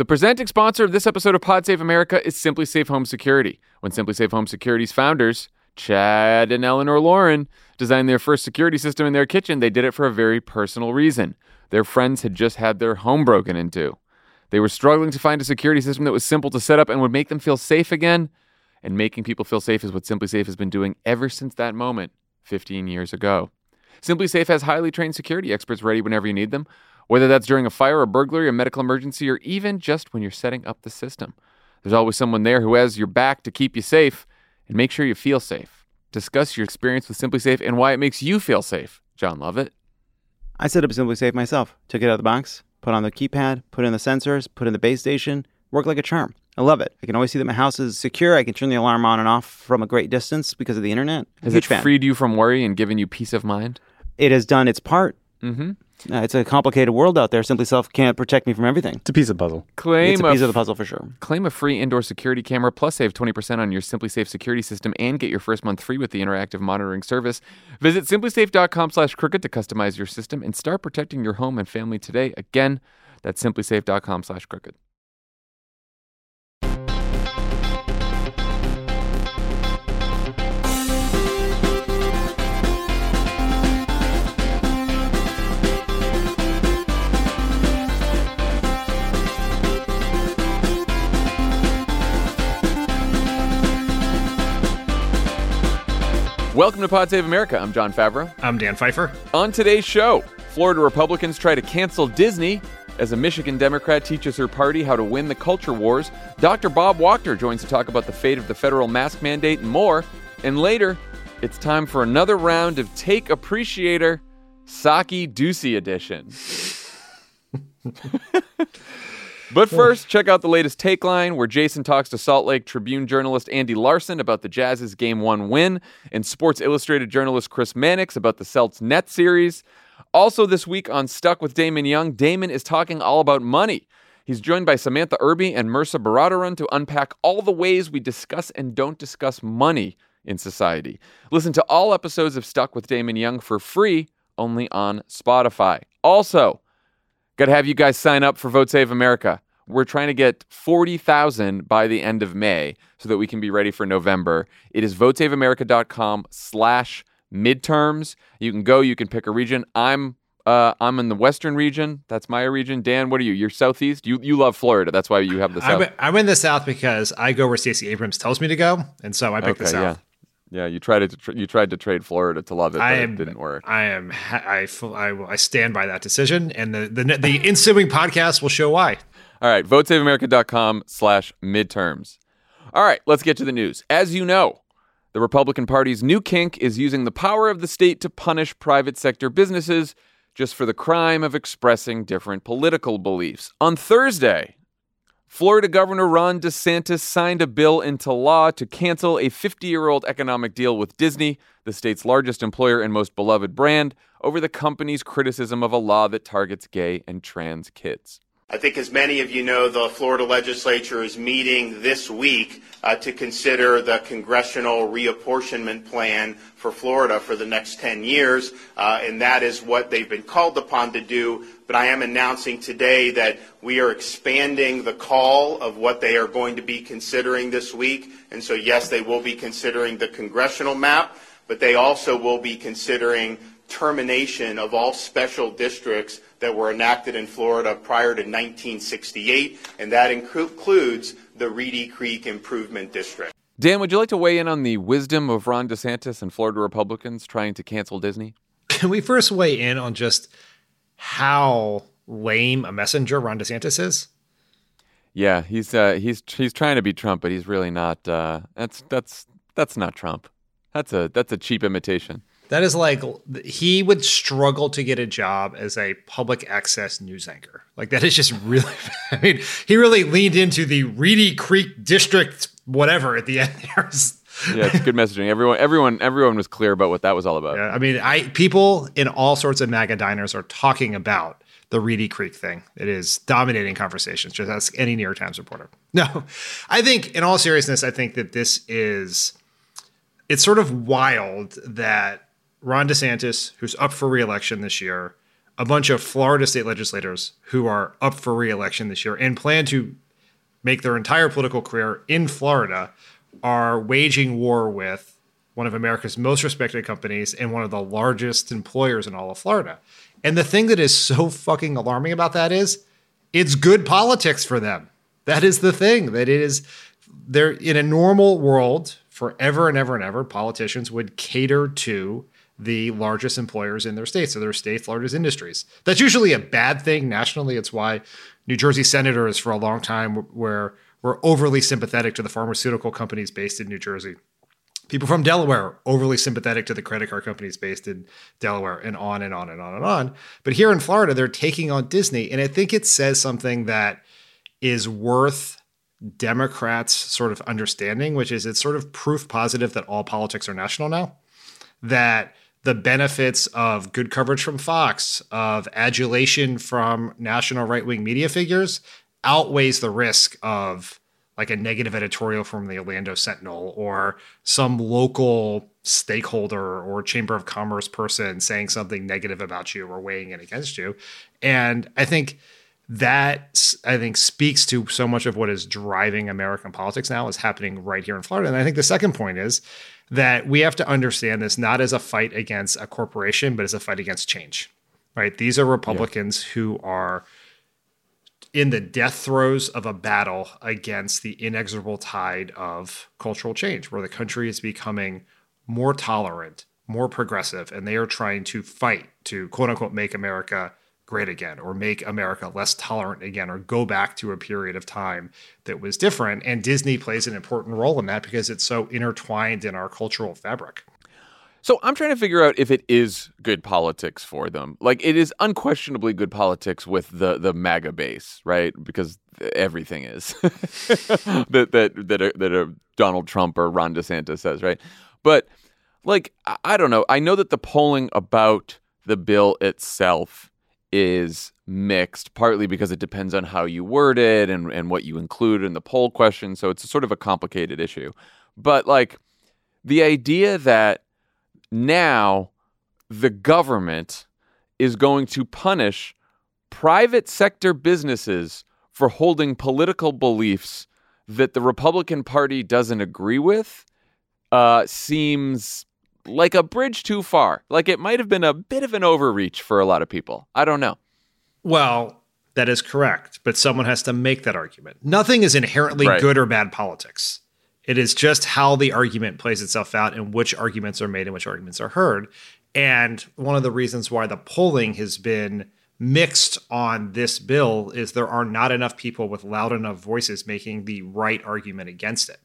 The presenting sponsor of this episode of Pod Save America is SimpliSafe Home Security. When SimpliSafe Home Security's founders, Chad and Eleanor Laurans, designed their first security system in their kitchen, they did it for a very personal reason. Their friends had just had their home broken into. They were struggling to find a security system that was simple to set up and would make them feel safe again. And making people feel safe is what SimpliSafe has been doing ever since that moment, 15 years ago. SimpliSafe has highly trained security experts ready whenever you need them, whether that's during a fire, a burglary, a medical emergency, or even just when you're setting up the system. There's always someone there who has your back to keep you safe and make sure you feel safe. Discuss your experience with SimpliSafe and why it makes you feel safe. Jon Lovett. I set up SimpliSafe myself. Took it out of the box, put on the keypad, put in the sensors, put in the base station. Worked like a charm. I love it. I can always see that my house is secure. I can turn the alarm on and off from a great distance because of the internet. Has Huge it fan. freed you from worry and given you peace of mind? It has done its part. Mm-hmm. Uh, it's a complicated world out there. SimpliSafe can't protect me from everything. It's a piece of puzzle. Claim It's a a piece of the puzzle for sure. Claim a free indoor security camera plus save 20% on your SimpliSafe security system and get your first month free with the interactive monitoring service. Visit simplisafe.com slash crooked to customize your system and start protecting your home and family today. Again, that's simplisafe.com slash crooked. Welcome to Pod Save America. I'm Jon Favreau. I'm Dan Pfeiffer. On today's show, Florida Republicans try to cancel Disney as a Michigan Democrat teaches her party how to win the culture wars. Dr. Bob Wachter joins to talk about the fate of the federal mask mandate and more. And later, it's time for another round of Take Appreciator Psaki Doocy edition. But first, check out the latest Takeline, where Jason talks to Salt Lake Tribune journalist Andy Larsen about the Jazz's Game 1 win, and Sports Illustrated journalist Chris Mannix about the Celts Net series. Also, this week on Stuck with Damon Young, Damon is talking all about money. He's joined by Samantha Irby and Mehrsa Baradaran to unpack all the ways we discuss and don't discuss money in society. Listen to all episodes of Stuck with Damon Young for free only on Spotify. Also, Got to have you guys sign up for Vote Save America. We're trying to get 40,000 by the end of May so that we can be ready for November. It is votesaveamerica.com slash midterms. You can go, you can pick a region. I'm uh, I'm in the western region. That's my region. Dan, what are you? You're southeast? You you love Florida. That's why you have the south. I'm, I'm in the South because I go where Stacey Abrams tells me to go, and so I pick the okay, yeah. South. Yeah, you tried to tr- you tried to trade Florida to love it, I it didn't work. I am. ha- I, I I stand by that decision, and the the, the ensuing podcast will show why. All right, votesaveamerica.com slash midterms. All right, let's get to the news. As you know, the Republican Party's new kink is using the power of the state to punish private sector businesses just for the crime of expressing different political beliefs. On Thursday, Florida Governor Ron DeSantis signed a bill into law to cancel a 50 year old economic deal with Disney, the state's largest employer and most beloved brand, over the company's criticism of a law that targets gay and trans kids. I think, as many of you know, the Florida legislature is meeting this week uh, to consider the congressional reapportionment plan for Florida for the next 10 years, uh, and that is what they've been called upon to do. But I am announcing today that we are expanding the call of what they are going to be considering this week. And so, yes, they will be considering the congressional map, but they also will be considering termination of all special districts that were enacted in Florida prior to 1968, and that includes the Reedy Creek Improvement District. Dan, would you like to weigh in on the wisdom of Ron DeSantis and Florida Republicans trying to cancel Disney? Can we first weigh in on just how lame a messenger Ron DeSantis is? Yeah, he's uh, he's he's trying to be Trump, but he's really not. Uh, that's that's that's not Trump. That's a that's a cheap imitation. That is like he would struggle to get a job as a public access news anchor. Like that is just really. I mean, he really leaned into the Reedy Creek District, whatever at the end there. yeah, it's good messaging. Everyone, everyone, everyone was clear about what that was all about. Yeah, I mean, I people in all sorts of MAGA diners are talking about the Reedy Creek thing. It is dominating conversations. Just ask any New York Times reporter. No, I think, in all seriousness, I think that this is. It's sort of wild that Ron DeSantis, who's up for reelection this year, a bunch of Florida state legislators who are up for reelection this year and plan to make their entire political career in Florida are waging war with one of America's most respected companies and one of the largest employers in all of Florida. And the thing that is so fucking alarming about that is it's good politics for them. That is the thing that it is they're in a normal world forever and ever and ever politicians would cater to the largest employers in their states, so their state's largest industries. That's usually a bad thing nationally. It's why New Jersey senators for a long time were were overly sympathetic to the pharmaceutical companies based in New Jersey. People from Delaware are overly sympathetic to the credit card companies based in Delaware, and on and on and on and on. But here in Florida, they're taking on Disney, and I think it says something that is worth Democrats sort of understanding, which is it's sort of proof positive that all politics are national now. That the benefits of good coverage from Fox, of adulation from national right wing media figures, outweighs the risk of like a negative editorial from the Orlando Sentinel or some local stakeholder or chamber of commerce person saying something negative about you or weighing in against you. And I think that I think speaks to so much of what is driving American politics now is happening right here in Florida. And I think the second point is that we have to understand this not as a fight against a corporation, but as a fight against change. Right? These are Republicans yeah. who are in the death throes of a battle against the inexorable tide of cultural change, where the country is becoming more tolerant, more progressive, and they are trying to fight to quote unquote make America great again or make America less tolerant again or go back to a period of time that was different. And Disney plays an important role in that because it's so intertwined in our cultural fabric. So I'm trying to figure out if it is good politics for them. Like it is unquestionably good politics with the the MAGA base, right? Because everything is that that that a, that a Donald Trump or Ron DeSantis says, right? But like I don't know. I know that the polling about the bill itself is mixed, partly because it depends on how you word it and, and what you include in the poll question. So it's sort of a complicated issue. But like the idea that now the government is going to punish private sector businesses for holding political beliefs that the Republican Party doesn't agree with uh, seems like a bridge too far. Like it might have been a bit of an overreach for a lot of people. I don't know. Well, that is correct, but someone has to make that argument. Nothing is inherently right. good or bad politics. It is just how the argument plays itself out and which arguments are made and which arguments are heard. And one of the reasons why the polling has been mixed on this bill is there are not enough people with loud enough voices making the right argument against it.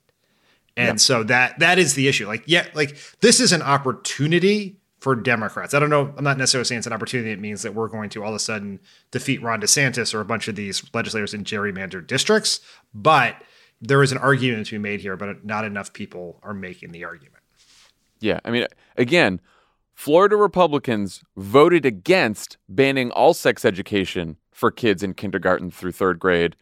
And so that that is the issue. Like, yeah, like this is an opportunity for Democrats. I don't know. I'm not necessarily saying it's an opportunity. It means that we're going to all of a sudden defeat Ron DeSantis or a bunch of these legislators in gerrymandered districts. But there is an argument to be made here, but not enough people are making the argument. Yeah. I mean, again, Florida Republicans voted against banning all sex education for kids in kindergarten through third grade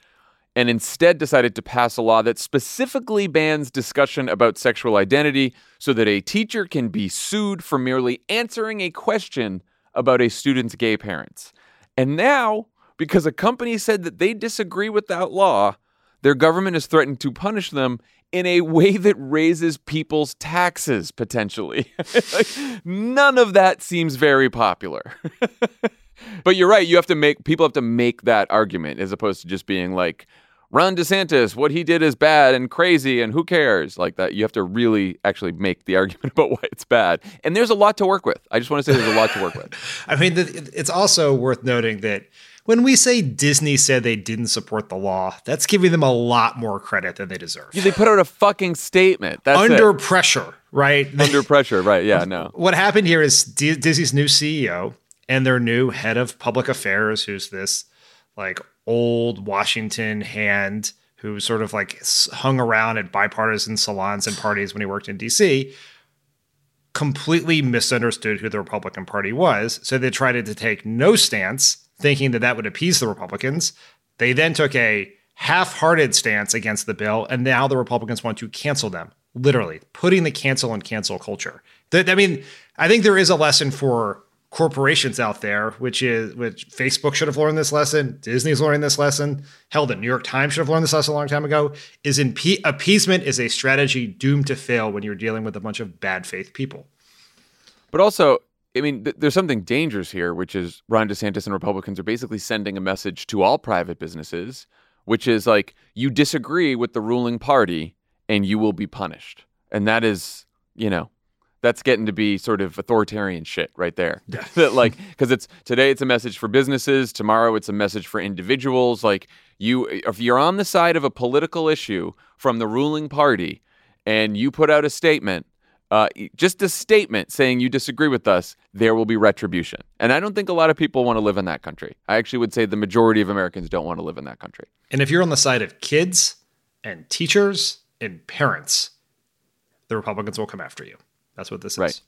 and instead decided to pass a law that specifically bans discussion about sexual identity so that a teacher can be sued for merely answering a question about a student's gay parents. And now, because a company said that they disagree with that law, their government has threatened to punish them in a way that raises people's taxes potentially. like, none of that seems very popular. but you're right, you have to make people have to make that argument as opposed to just being like Ron DeSantis, what he did is bad and crazy, and who cares? Like that, you have to really actually make the argument about why it's bad. And there's a lot to work with. I just want to say there's a lot to work with. I mean, it's also worth noting that when we say Disney said they didn't support the law, that's giving them a lot more credit than they deserve. They put out a fucking statement. That's under it. pressure, right? Under pressure, right? Yeah, no. What happened here is D- Disney's new CEO and their new head of public affairs, who's this like old Washington hand who sort of like hung around at bipartisan salons and parties when he worked in DC, completely misunderstood who the Republican Party was. So they tried to take no stance, thinking that that would appease the Republicans. They then took a half hearted stance against the bill, and now the Republicans want to cancel them. Literally, putting the cancel and cancel culture. I mean, I think there is a lesson for corporations out there, which is which Facebook should have learned this lesson, Disney's learning this lesson, hell, the New York Times should have learned this lesson a long time ago. Is in appeasement is a strategy doomed to fail when you're dealing with a bunch of bad faith people. But also, I mean, th- there's something dangerous here, which is Ron DeSantis and Republicans are basically sending a message to all private businesses, which is like you disagree with the ruling party and you will be punished, and that is, you know, that's getting to be sort of authoritarian shit right there. That like because it's today it's a message for businesses, tomorrow it's a message for individuals. Like you, if you're on the side of a political issue from the ruling party, and you put out a statement. Uh, just a statement saying you disagree with us, there will be retribution. And I don't think a lot of people want to live in that country. I actually would say the majority of Americans don't want to live in that country. And if you're on the side of kids and teachers and parents, the Republicans will come after you. That's what this right. is.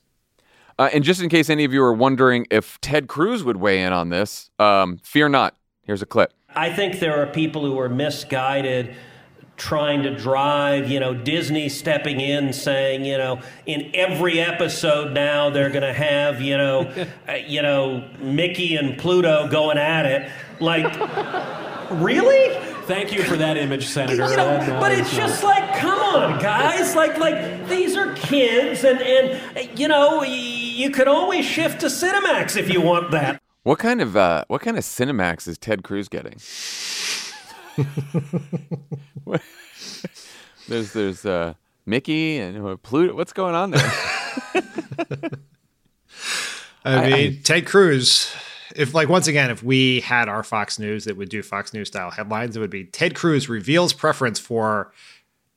Uh, and just in case any of you are wondering if Ted Cruz would weigh in on this, um, fear not. Here's a clip. I think there are people who are misguided trying to drive, you know, Disney stepping in saying, you know, in every episode now they're going to have, you know, uh, you know, Mickey and Pluto going at it. Like really? Thank you for that image, Senator. You know, but it's just like, come on, guys. Like, like these are kids, and and you know, you could always shift to Cinemax if you want that. What kind of uh, what kind of Cinemax is Ted Cruz getting? there's there's uh, Mickey and Pluto. What's going on there? I mean, I, Ted Cruz if like once again, if we had our Fox News that would do Fox News style headlines, it would be Ted Cruz reveals preference for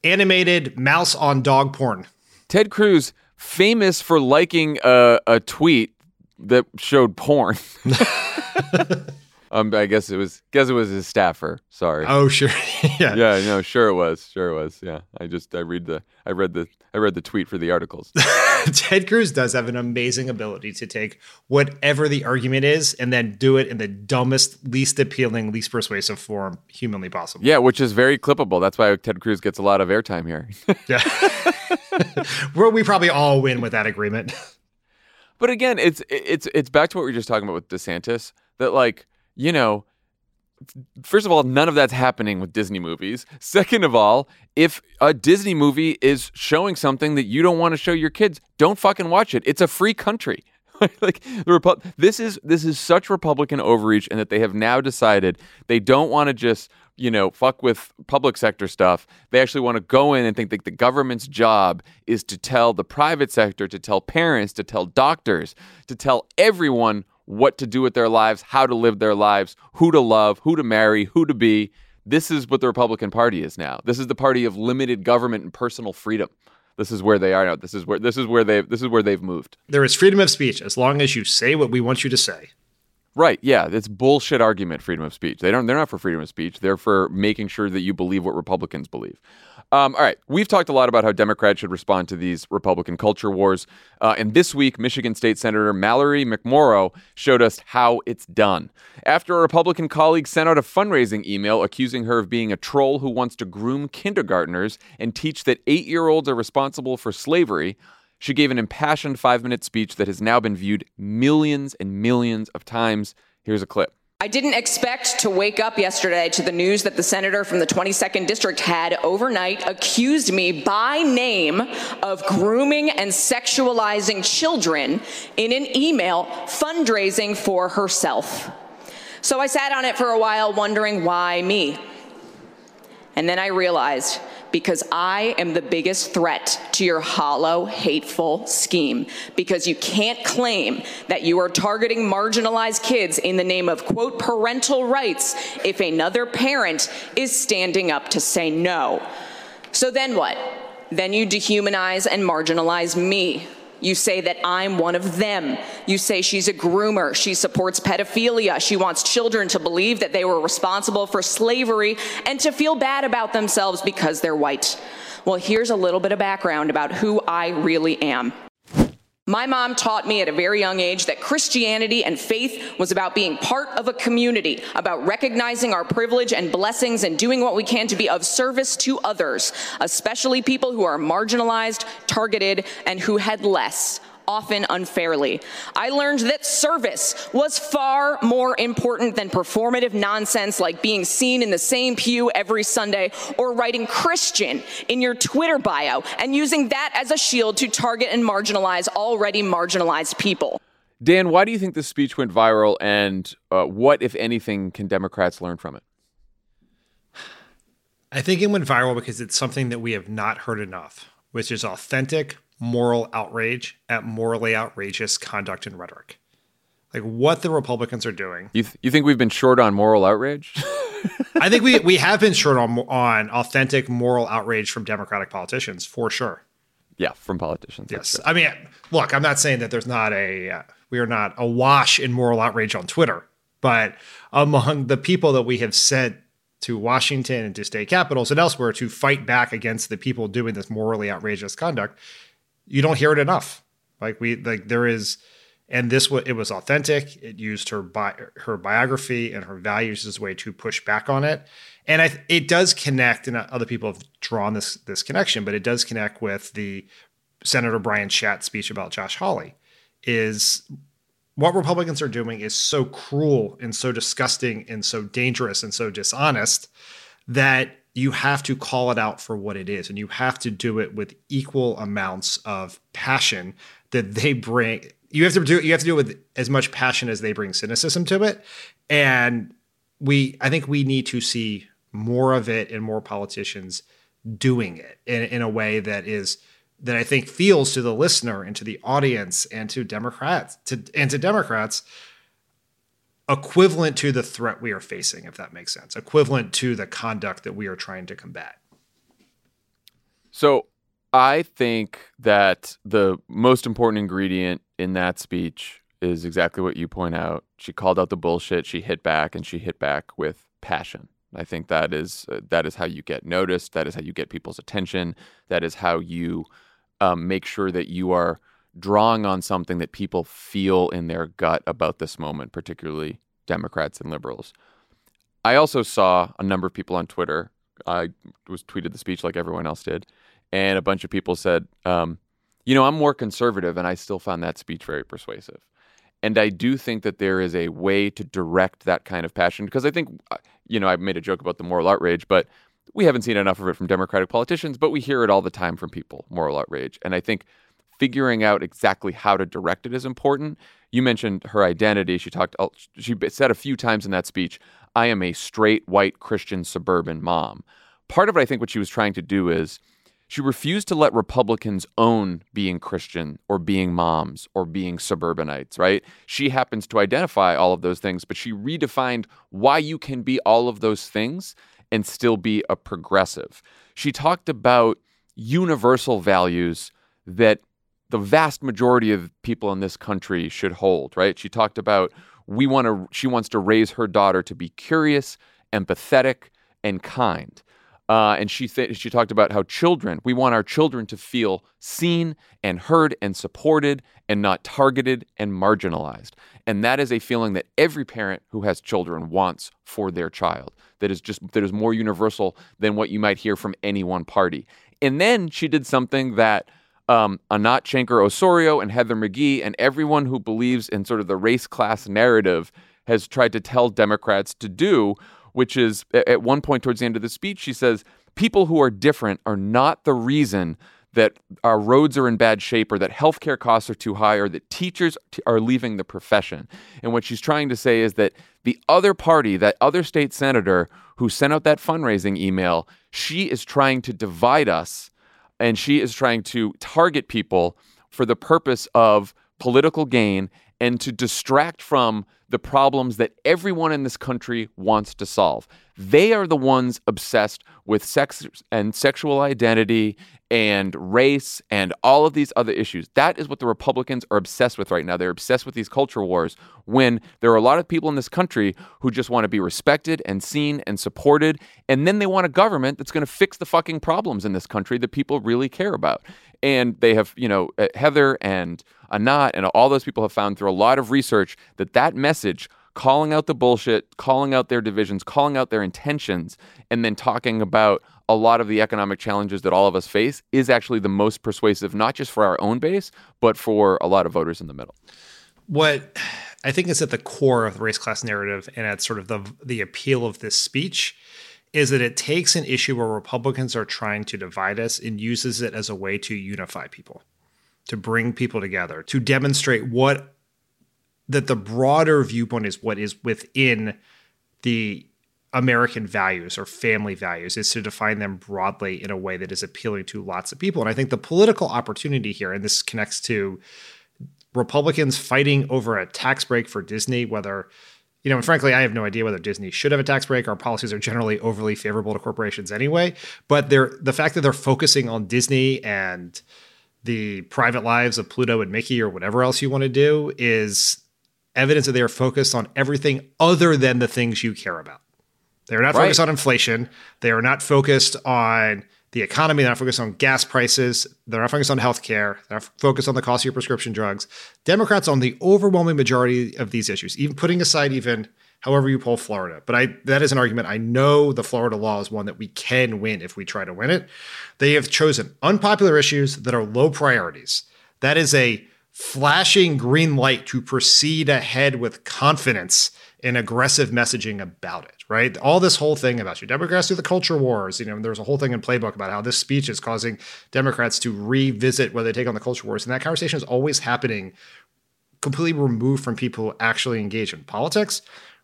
animated mouse on dog porn. Ted Cruz, famous for liking a, a tweet that showed porn. Um, I guess it was guess it was his staffer. Sorry. Oh, sure. yeah. Yeah. No. Sure it was. Sure it was. Yeah. I just I read the I read the I read the tweet for the articles. Ted Cruz does have an amazing ability to take whatever the argument is and then do it in the dumbest, least appealing, least persuasive form humanly possible. Yeah, which is very clippable. That's why Ted Cruz gets a lot of airtime here. yeah. Where we probably all win with that agreement. But again, it's it's it's back to what we were just talking about with DeSantis. That like you know, first of all, none of that's happening with Disney movies. Second of all, if a Disney movie is showing something that you don't want to show your kids, don't fucking watch it. It's a free country. like the Repu- this is this is such Republican overreach, and that they have now decided they don't want to just you know fuck with public sector stuff. They actually want to go in and think that the government's job is to tell the private sector, to tell parents, to tell doctors, to tell everyone what to do with their lives, how to live their lives, who to love, who to marry, who to be. This is what the Republican Party is now. This is the party of limited government and personal freedom. This is where they are now. This is where this is where they this is where they've moved. There is freedom of speech as long as you say what we want you to say. Right. Yeah. It's bullshit argument, freedom of speech. They don't they're not for freedom of speech. They're for making sure that you believe what Republicans believe. Um, all right, we've talked a lot about how Democrats should respond to these Republican culture wars. Uh, and this week, Michigan State Senator Mallory McMorrow showed us how it's done. After a Republican colleague sent out a fundraising email accusing her of being a troll who wants to groom kindergartners and teach that eight year olds are responsible for slavery, she gave an impassioned five minute speech that has now been viewed millions and millions of times. Here's a clip. I didn't expect to wake up yesterday to the news that the senator from the 22nd district had overnight accused me by name of grooming and sexualizing children in an email fundraising for herself. So I sat on it for a while wondering why me. And then I realized because I am the biggest threat to your hollow, hateful scheme. Because you can't claim that you are targeting marginalized kids in the name of, quote, parental rights if another parent is standing up to say no. So then what? Then you dehumanize and marginalize me. You say that I'm one of them. You say she's a groomer. She supports pedophilia. She wants children to believe that they were responsible for slavery and to feel bad about themselves because they're white. Well, here's a little bit of background about who I really am. My mom taught me at a very young age that Christianity and faith was about being part of a community, about recognizing our privilege and blessings and doing what we can to be of service to others, especially people who are marginalized, targeted, and who had less often unfairly. I learned that service was far more important than performative nonsense like being seen in the same pew every Sunday or writing Christian in your Twitter bio and using that as a shield to target and marginalize already marginalized people. Dan, why do you think this speech went viral, and uh, what, if anything, can Democrats learn from it? I think it went viral because it's something that we have not heard enough, which is authentic, moral outrage at morally outrageous conduct and rhetoric. Like what the Republicans are doing. You, th- you think we've been short on moral outrage? I think we, we have been short on, on authentic moral outrage from Democratic politicians for sure. Yeah, from politicians. Yes. I mean, look, I'm not saying that there's not a, uh, we are not awash in moral outrage on Twitter, but among the people that we have sent to Washington and to state capitals and elsewhere to fight back against the people doing this morally outrageous conduct, you don't hear it enough. Like we like there is, and this was it was authentic. It used her bi- her biography and her values as a way to push back on it, and I, it does connect. And other people have drawn this this connection, but it does connect with the Senator Brian Schatz speech about Josh Hawley. Is what Republicans are doing is so cruel and so disgusting and so dangerous and so dishonest that you have to call it out for what it is and you have to do it with equal amounts of passion that they bring you have to do you have to do it with as much passion as they bring cynicism to it. And we i think we need to see more of it and more politicians doing it in, in a way that is that i think feels to the listener and to the audience and to democrats to and to democrats equivalent to the threat we are facing, if that makes sense, equivalent to the conduct that we are trying to combat. So I think that the most important ingredient in that speech is exactly what you point out. She called out the bullshit, she hit back, and she hit back with passion. I think that is uh, that is how you get noticed. That is how you get people's attention. That is how you um, make sure that you are drawing on something that people feel in their gut about this moment, particularly Democrats and liberals. I also saw a number of people on Twitter. I was tweeted the speech like everyone else did, and a bunch of people said, um, "You know, I'm more conservative, and I still found that speech very persuasive." And I do think that there is a way to direct that kind of passion because I think, uh, you know, I made a joke about the moral outrage, but we haven't seen enough of it from Democratic politicians, but we hear it all the time from people, moral outrage. And I think figuring out exactly how to direct it is important. You mentioned her identity. She talked. She said a few times in that speech, "I am a straight white Christian suburban mom." Part of it, I think, what she was trying to do is she refused to let Republicans own being Christian or being moms or being suburbanites, right? She happens to identify all of those things, but she redefined why you can be all of those things and still be a progressive. She talked about universal values that the vast majority of people in this country should hold, right? She talked about we want to she wants to raise her daughter to be curious, empathetic, and kind. Uh, and she th- she talked about how children, we want our children to feel seen and heard and supported and not targeted and marginalized. And that is a feeling that every parent who has children wants for their child. That is just that is more universal than what you might hear from any one party. And then she did something that um, Anat Shenker Osorio and Heather McGhee and everyone who believes in sort of the race class narrative has tried to tell Democrats to do, which is at one point towards the end of the speech, she says, people who are different are not the reason that our roads are in bad shape or that healthcare costs are too high or that teachers are leaving the profession. And what she's trying to say is that the other party, that other state senator who sent out that fundraising email, she is trying to divide us and she is trying to target people for the purpose of political gain and to distract from the problems that everyone in this country wants to solve. They are the ones obsessed with sex and sexual identity and race and all of these other issues. That is what the Republicans are obsessed with right now. They're obsessed with these culture wars when there are a lot of people in this country who just want to be respected and seen and supported. And then they want a government that's going to fix the fucking problems in this country that people really care about. And they have, you know, uh, Heather and Anat and all those people have found through a lot of research that that message calling out the bullshit, calling out their divisions, calling out their intentions, and then talking about a lot of the economic challenges that all of us face is actually the most persuasive, not just for our own base, but for a lot of voters in the middle. What I think is at the core of the race class narrative and at sort of the the appeal of this speech is that it takes an issue where Republicans are trying to divide us and uses it as a way to unify people, to bring people together, to demonstrate what that the broader viewpoint is what is within the American values or family values is to define them broadly in a way that is appealing to lots of people. And I think the political opportunity here, and this connects to Republicans fighting over a tax break for Disney, whether you know, and frankly, I have no idea whether Disney should have a tax break. Our policies are generally overly favorable to corporations anyway. But they're the fact that they're focusing on Disney and the private lives of Pluto and Mickey or whatever else you want to do is evidence that they are focused on everything other than the things you care about. They are not right. focused on inflation. They are not focused on the economy. They're not focused on gas prices. They're not focused on healthcare. They're not focused on the cost of your prescription drugs. Democrats on the overwhelming majority of these issues, even putting aside even however you poll Florida. But I that is an argument. I know the Florida law is one that we can win if we try to win it. They have chosen unpopular issues that are low priorities. That is a flashing green light to proceed ahead with confidence and aggressive messaging about it right? All this whole thing about you Democrats do the culture wars. You know, there's a whole thing in Playbook about how this speech is causing Democrats to revisit whether they take on the culture wars. And that conversation is always happening completely removed from people who actually engage in politics.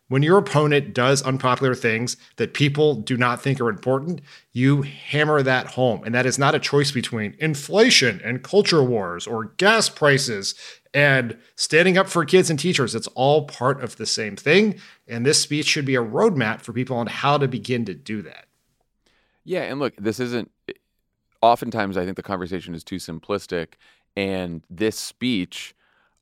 When your opponent does unpopular things that people do not think are important, you hammer that home. And that is not a choice between inflation and culture wars or gas prices and standing up for kids and teachers. It's all part of the same thing. And this speech should be a roadmap for people on how to begin to do that. Yeah. And look, this isn't, oftentimes I think the conversation is too simplistic. And this speech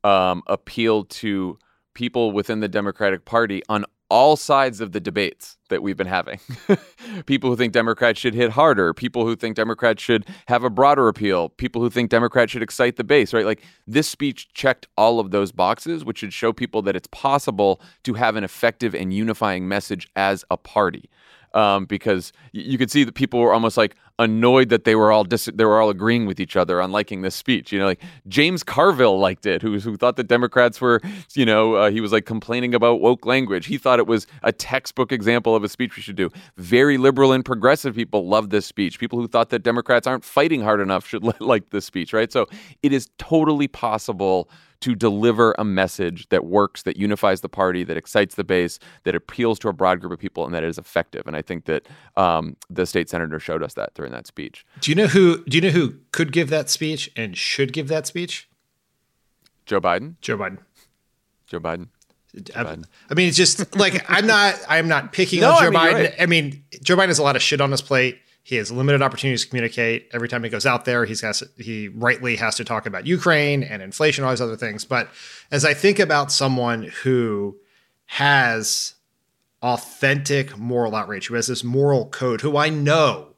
um, appealed to people within the Democratic Party on all sides of the debates that we've been having. people who think Democrats should hit harder, people who think Democrats should have a broader appeal, people who think Democrats should excite the base, right? Like this speech checked all of those boxes, which should show people that it's possible to have an effective and unifying message as a party um, because you could see that people were almost like annoyed that they were all dis- they were all agreeing with each other on liking this speech. You know, like James Carville liked it, who who thought that Democrats were, you know, uh, he was like complaining about woke language. He thought it was a textbook example of a speech we should do. Very liberal and progressive people loved this speech. People who thought that Democrats aren't fighting hard enough should like this speech, right? So it is totally possible to deliver a message that works, that unifies the party, that excites the base, that appeals to a broad group of people, and that is effective. And I think that um, the state senator showed us that during that speech. Do you know who? Do you know who could give that speech and should give that speech? Joe Biden. Joe Biden. Joe Biden. I mean, it's just like I'm not. I'm not picking no, on Joe I mean, Biden. Right. I mean, Joe Biden has a lot of shit on his plate. He has limited opportunities to communicate. Every time he goes out there, he's has he rightly has to talk about Ukraine and inflation, all these other things. But as I think about someone who has authentic moral outrage, who has this moral code, who I know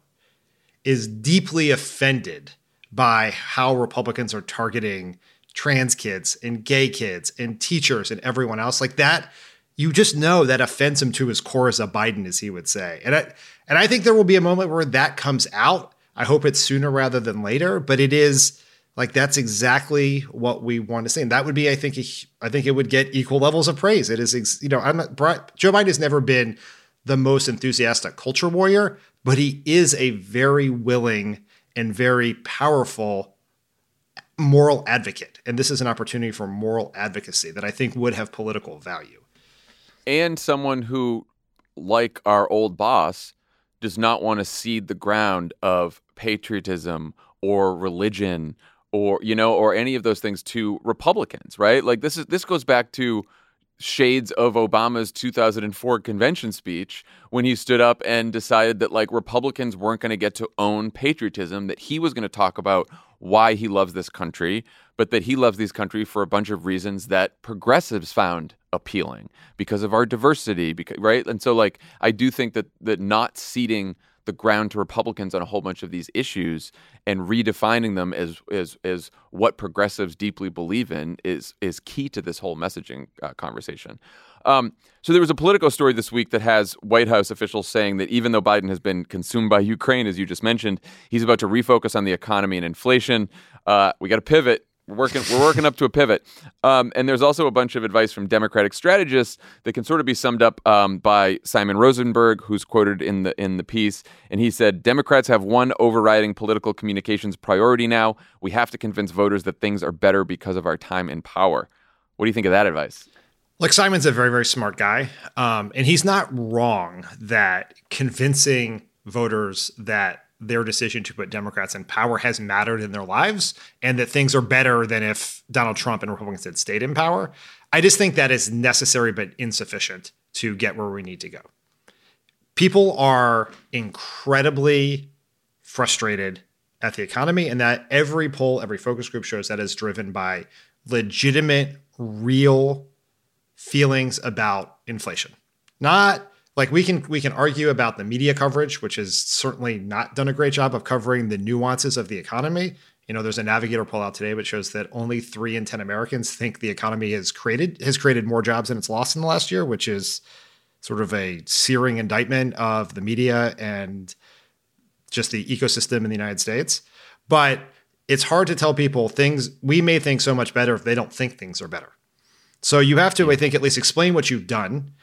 is deeply offended by how Republicans are targeting trans kids and gay kids and teachers and everyone else like that you just know that offends him to his core as a Biden, as he would say. And I, and I think there will be a moment where that comes out. I hope it's sooner rather than later, but it is like that's exactly what we want to see. And that would be, I think, I think it would get equal levels of praise. It is, you know, I'm not, Joe Biden has never been the most enthusiastic culture warrior, but he is a very willing and very powerful moral advocate. And this is an opportunity for moral advocacy that I think would have political value and someone who, like our old boss, does not want to cede the ground of patriotism or religion or you know or any of those things to Republicans, right? Like this is this goes back to shades of Obama's 2004 convention speech when he stood up and decided that like Republicans weren't going to get to own patriotism that he was going to talk about why he loves this country but that he loves this country for a bunch of reasons that progressives found appealing because of our diversity because right? And so like i do think that that not ceding the ground to republicans on a whole bunch of these issues and redefining them as as as what progressives deeply believe in is is key to this whole messaging uh, conversation. Um, so there was a Politico story this week that has White House officials saying that even though Biden has been consumed by Ukraine, as you just mentioned, he's about to refocus on the economy and inflation. Uh, we got to pivot we're working, we're working up to a pivot. Um, and there's also a bunch of advice from Democratic strategists that can sort of be summed up um, by Simon Rosenberg, who's quoted in the in the piece. And he said, Democrats have one overriding political communications priority now. We have to convince voters that things are better because of our time in power. What do you think of that advice? Like Simon's a very, very smart guy. Um, and he's not wrong that convincing voters that their decision to put Democrats in power has mattered in their lives and that things are better than if Donald Trump and Republicans had stayed in power. I just think that is necessary but insufficient to get where we need to go. People are incredibly frustrated at the economy, and that every poll, every focus group shows that is driven by legitimate, real feelings about inflation. Not like we can we can argue about the media coverage, which has certainly not done a great job of covering the nuances of the economy. You know, there's a navigator poll out today which shows that only three in ten Americans think the economy has created has created more jobs than it's lost in the last year, which is sort of a searing indictment of the media and just the ecosystem in the United States. But it's hard to tell people things we may think so much better if they don't think things are better. So you have to, I think, at least explain what you've done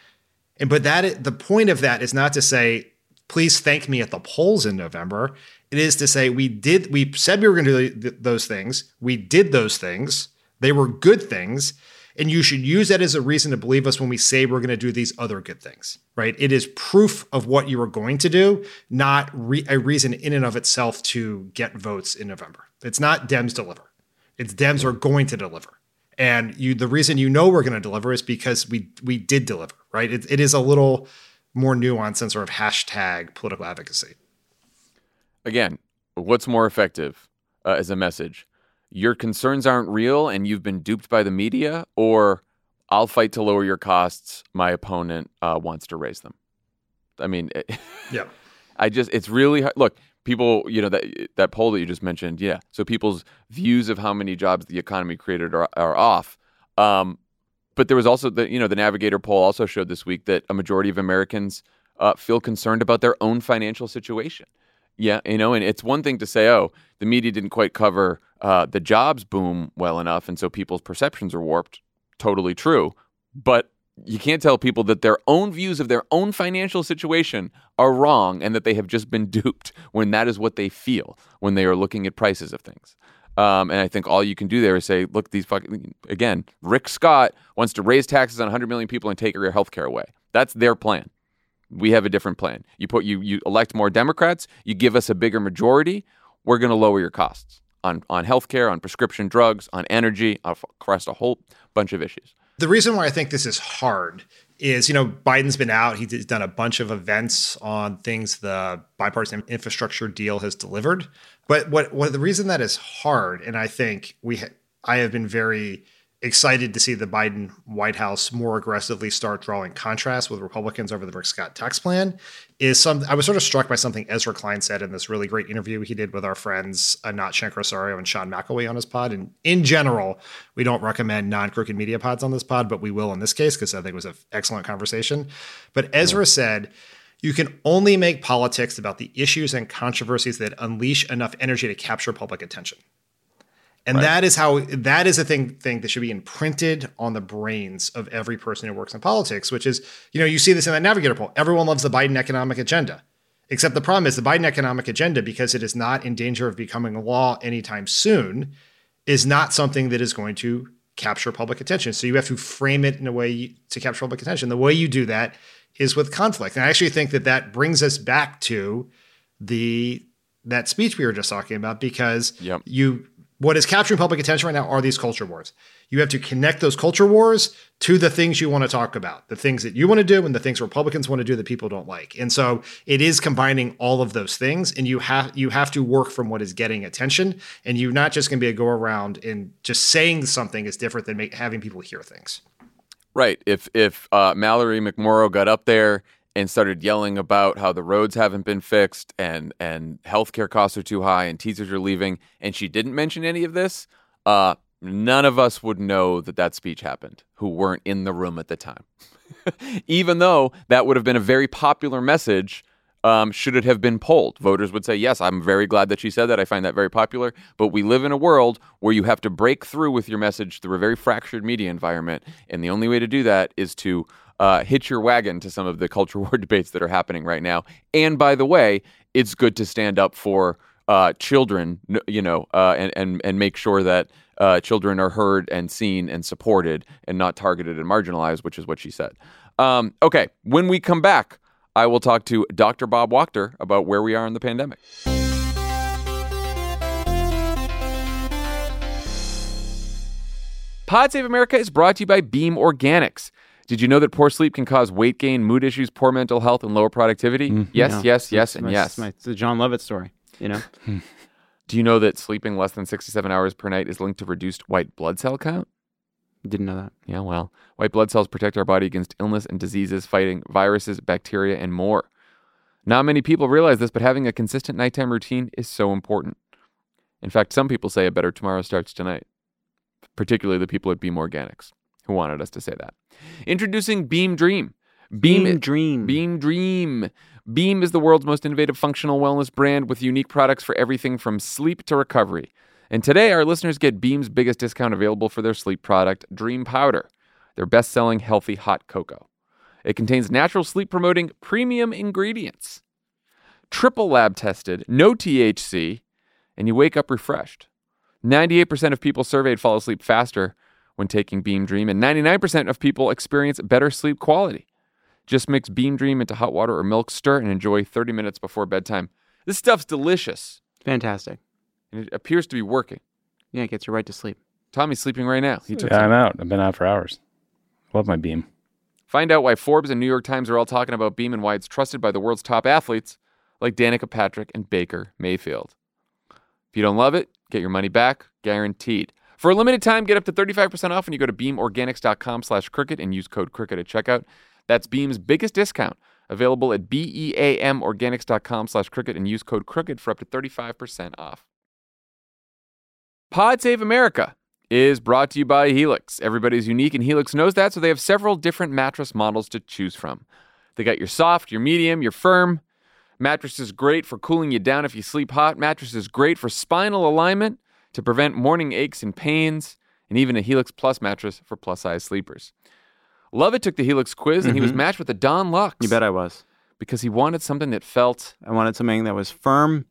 and but that the point of that is not to say please thank me at the polls in November. It is to say we did we said we were going to do those things. We did those things. They were good things. And you should use that as a reason to believe us when we say we're going to do these other good things, right? It is proof of what you are going to do, not re- a reason in and of itself to get votes in November. It's not Dems deliver. It's Dems are going to deliver. And you, the reason you know we're going to deliver is because we we did deliver, right? It, it is a little more nuanced than sort of hashtag political advocacy. Again, what's more effective uh, as a message? Your concerns aren't real, and you've been duped by the media, or I'll fight to lower your costs. My opponent uh, wants to raise them. I mean, yeah. I just it's really hard. look people, you know, that that poll that you just mentioned, yeah. So people's views of how many jobs the economy created are, are off. Um, but there was also the, you know, the Navigator poll also showed this week that a majority of Americans uh, feel concerned about their own financial situation. Yeah, you know, and it's one thing to say, oh, the media didn't quite cover uh, the jobs boom well enough, and so people's perceptions are warped. Totally true. But you can't tell people that their own views of their own financial situation are wrong and that they have just been duped when that is what they feel when they are looking at prices of things. Um, and I think all you can do there is say, look, these fucking, again, Rick Scott wants to raise taxes on 100 million people and take your health care away. That's their plan. We have a different plan. You put you you elect more Democrats, you give us a bigger majority, we're going to lower your costs on on healthcare, on prescription drugs, on energy, across a whole bunch of issues. The reason why I think this is hard is, you know, Biden's been out. He's done a bunch of events on things the bipartisan infrastructure deal has delivered. But what, what the reason that is hard, and I think we, ha- I have been very excited to see the Biden White House more aggressively start drawing contrast with Republicans over the Rick Scott tax plan is some. I was sort of struck by something Ezra Klein said in this really great interview he did with our friends uh, Anat Shenker and Sean McElwee on his pod. And in general, we don't recommend non crooked media pods on this pod, but we will in this case because I think it was an excellent conversation. But Ezra yeah. said. You can only make politics about the issues and controversies that unleash enough energy to capture public attention. And right. that is how that is a thing thing that should be imprinted on the brains of every person who works in politics, which is, you know, you see this in that navigator poll. Everyone loves the Biden economic agenda. Except the problem is the Biden economic agenda, because it is not in danger of becoming a law anytime soon, is not something that is going to capture public attention. So you have to frame it in a way to capture public attention. The way you do that is with conflict. And I actually think that that brings us back to the that speech we were just talking about because yep. you what is capturing public attention right now are these culture wars. You have to connect those culture wars to the things you want to talk about, the things that you want to do and the things Republicans want to do that people don't like. And so it is combining all of those things and you have you have to work from what is getting attention and you're not just going to be a go around and just saying something is different than make, having people hear things. Right. If if uh, Mallory McMorrow got up there and started yelling about how the roads haven't been fixed and and healthcare costs are too high and teachers are leaving, and she didn't mention any of this, uh, none of us would know that that speech happened who weren't in the room at the time. Even though that would have been a very popular message um, should it have been polled? Voters would say, yes, I'm very glad that she said that. I find that very popular. But we live in a world where you have to break through with your message through a very fractured media environment. And the only way to do that is to uh, hitch your wagon to some of the culture war debates that are happening right now. And by the way, it's good to stand up for uh, children, you know, uh, and, and, and make sure that uh, children are heard and seen and supported and not targeted and marginalized, which is what she said. Um, okay, when we come back, I will talk to Dr. Bob Wachter about where we are in the pandemic. Pod Save America is brought to you by Beam Organics. Did you know that poor sleep can cause weight gain, mood issues, poor mental health, and lower productivity? Mm, yes, yeah. yes, yes, and my, yes. It's the Jon Lovett story, you know? Do you know that sleeping less than 67 hours per night is linked to reduced white blood cell count? Didn't know that. Yeah, well, white blood cells protect our body against illness and diseases, fighting viruses, bacteria, and more. Not many people realize this, but having a consistent nighttime routine is so important. In fact, some people say a better tomorrow starts tonight, particularly the people at Beam Organics who wanted us to say that. Introducing Beam Dream. Beam, Beam Dream. Beam Dream. Beam is the world's most innovative functional wellness brand with unique products for everything from sleep to recovery. And today, our listeners get Beam's biggest discount available for their sleep product, Dream Powder, their best selling healthy hot cocoa. It contains natural sleep promoting premium ingredients, triple lab tested, no THC, and you wake up refreshed. 98% of people surveyed fall asleep faster when taking Beam Dream, and 99% of people experience better sleep quality. Just mix Beam Dream into hot water or milk, stir, and enjoy 30 minutes before bedtime. This stuff's delicious. Fantastic. And it appears to be working. Yeah, it gets you right to sleep. Tommy's sleeping right now. He took yeah, I'm out. I've been out for hours. Love my Beam. Find out why Forbes and New York Times are all talking about Beam and why it's trusted by the world's top athletes like Danica Patrick and Baker Mayfield. If you don't love it, get your money back, guaranteed. For a limited time, get up to 35% off when you go to beamorganics.com slash crooked and use code crooked at checkout. That's Beam's biggest discount. Available at beamorganics.com slash crooked and use code crooked for up to 35% off. Pod Save America is brought to you by Helix. Everybody's unique and Helix knows that, so they have several different mattress models to choose from. They got your soft, your medium, your firm. Mattress is great for cooling you down if you sleep hot. Mattress is great for spinal alignment to prevent morning aches and pains, and even a Helix Plus mattress for plus size sleepers. Lovett took the Helix quiz and mm-hmm. he was mm-hmm. matched with a Dawn Luxe. You bet I was. Because he wanted something that felt. I wanted something that was firm,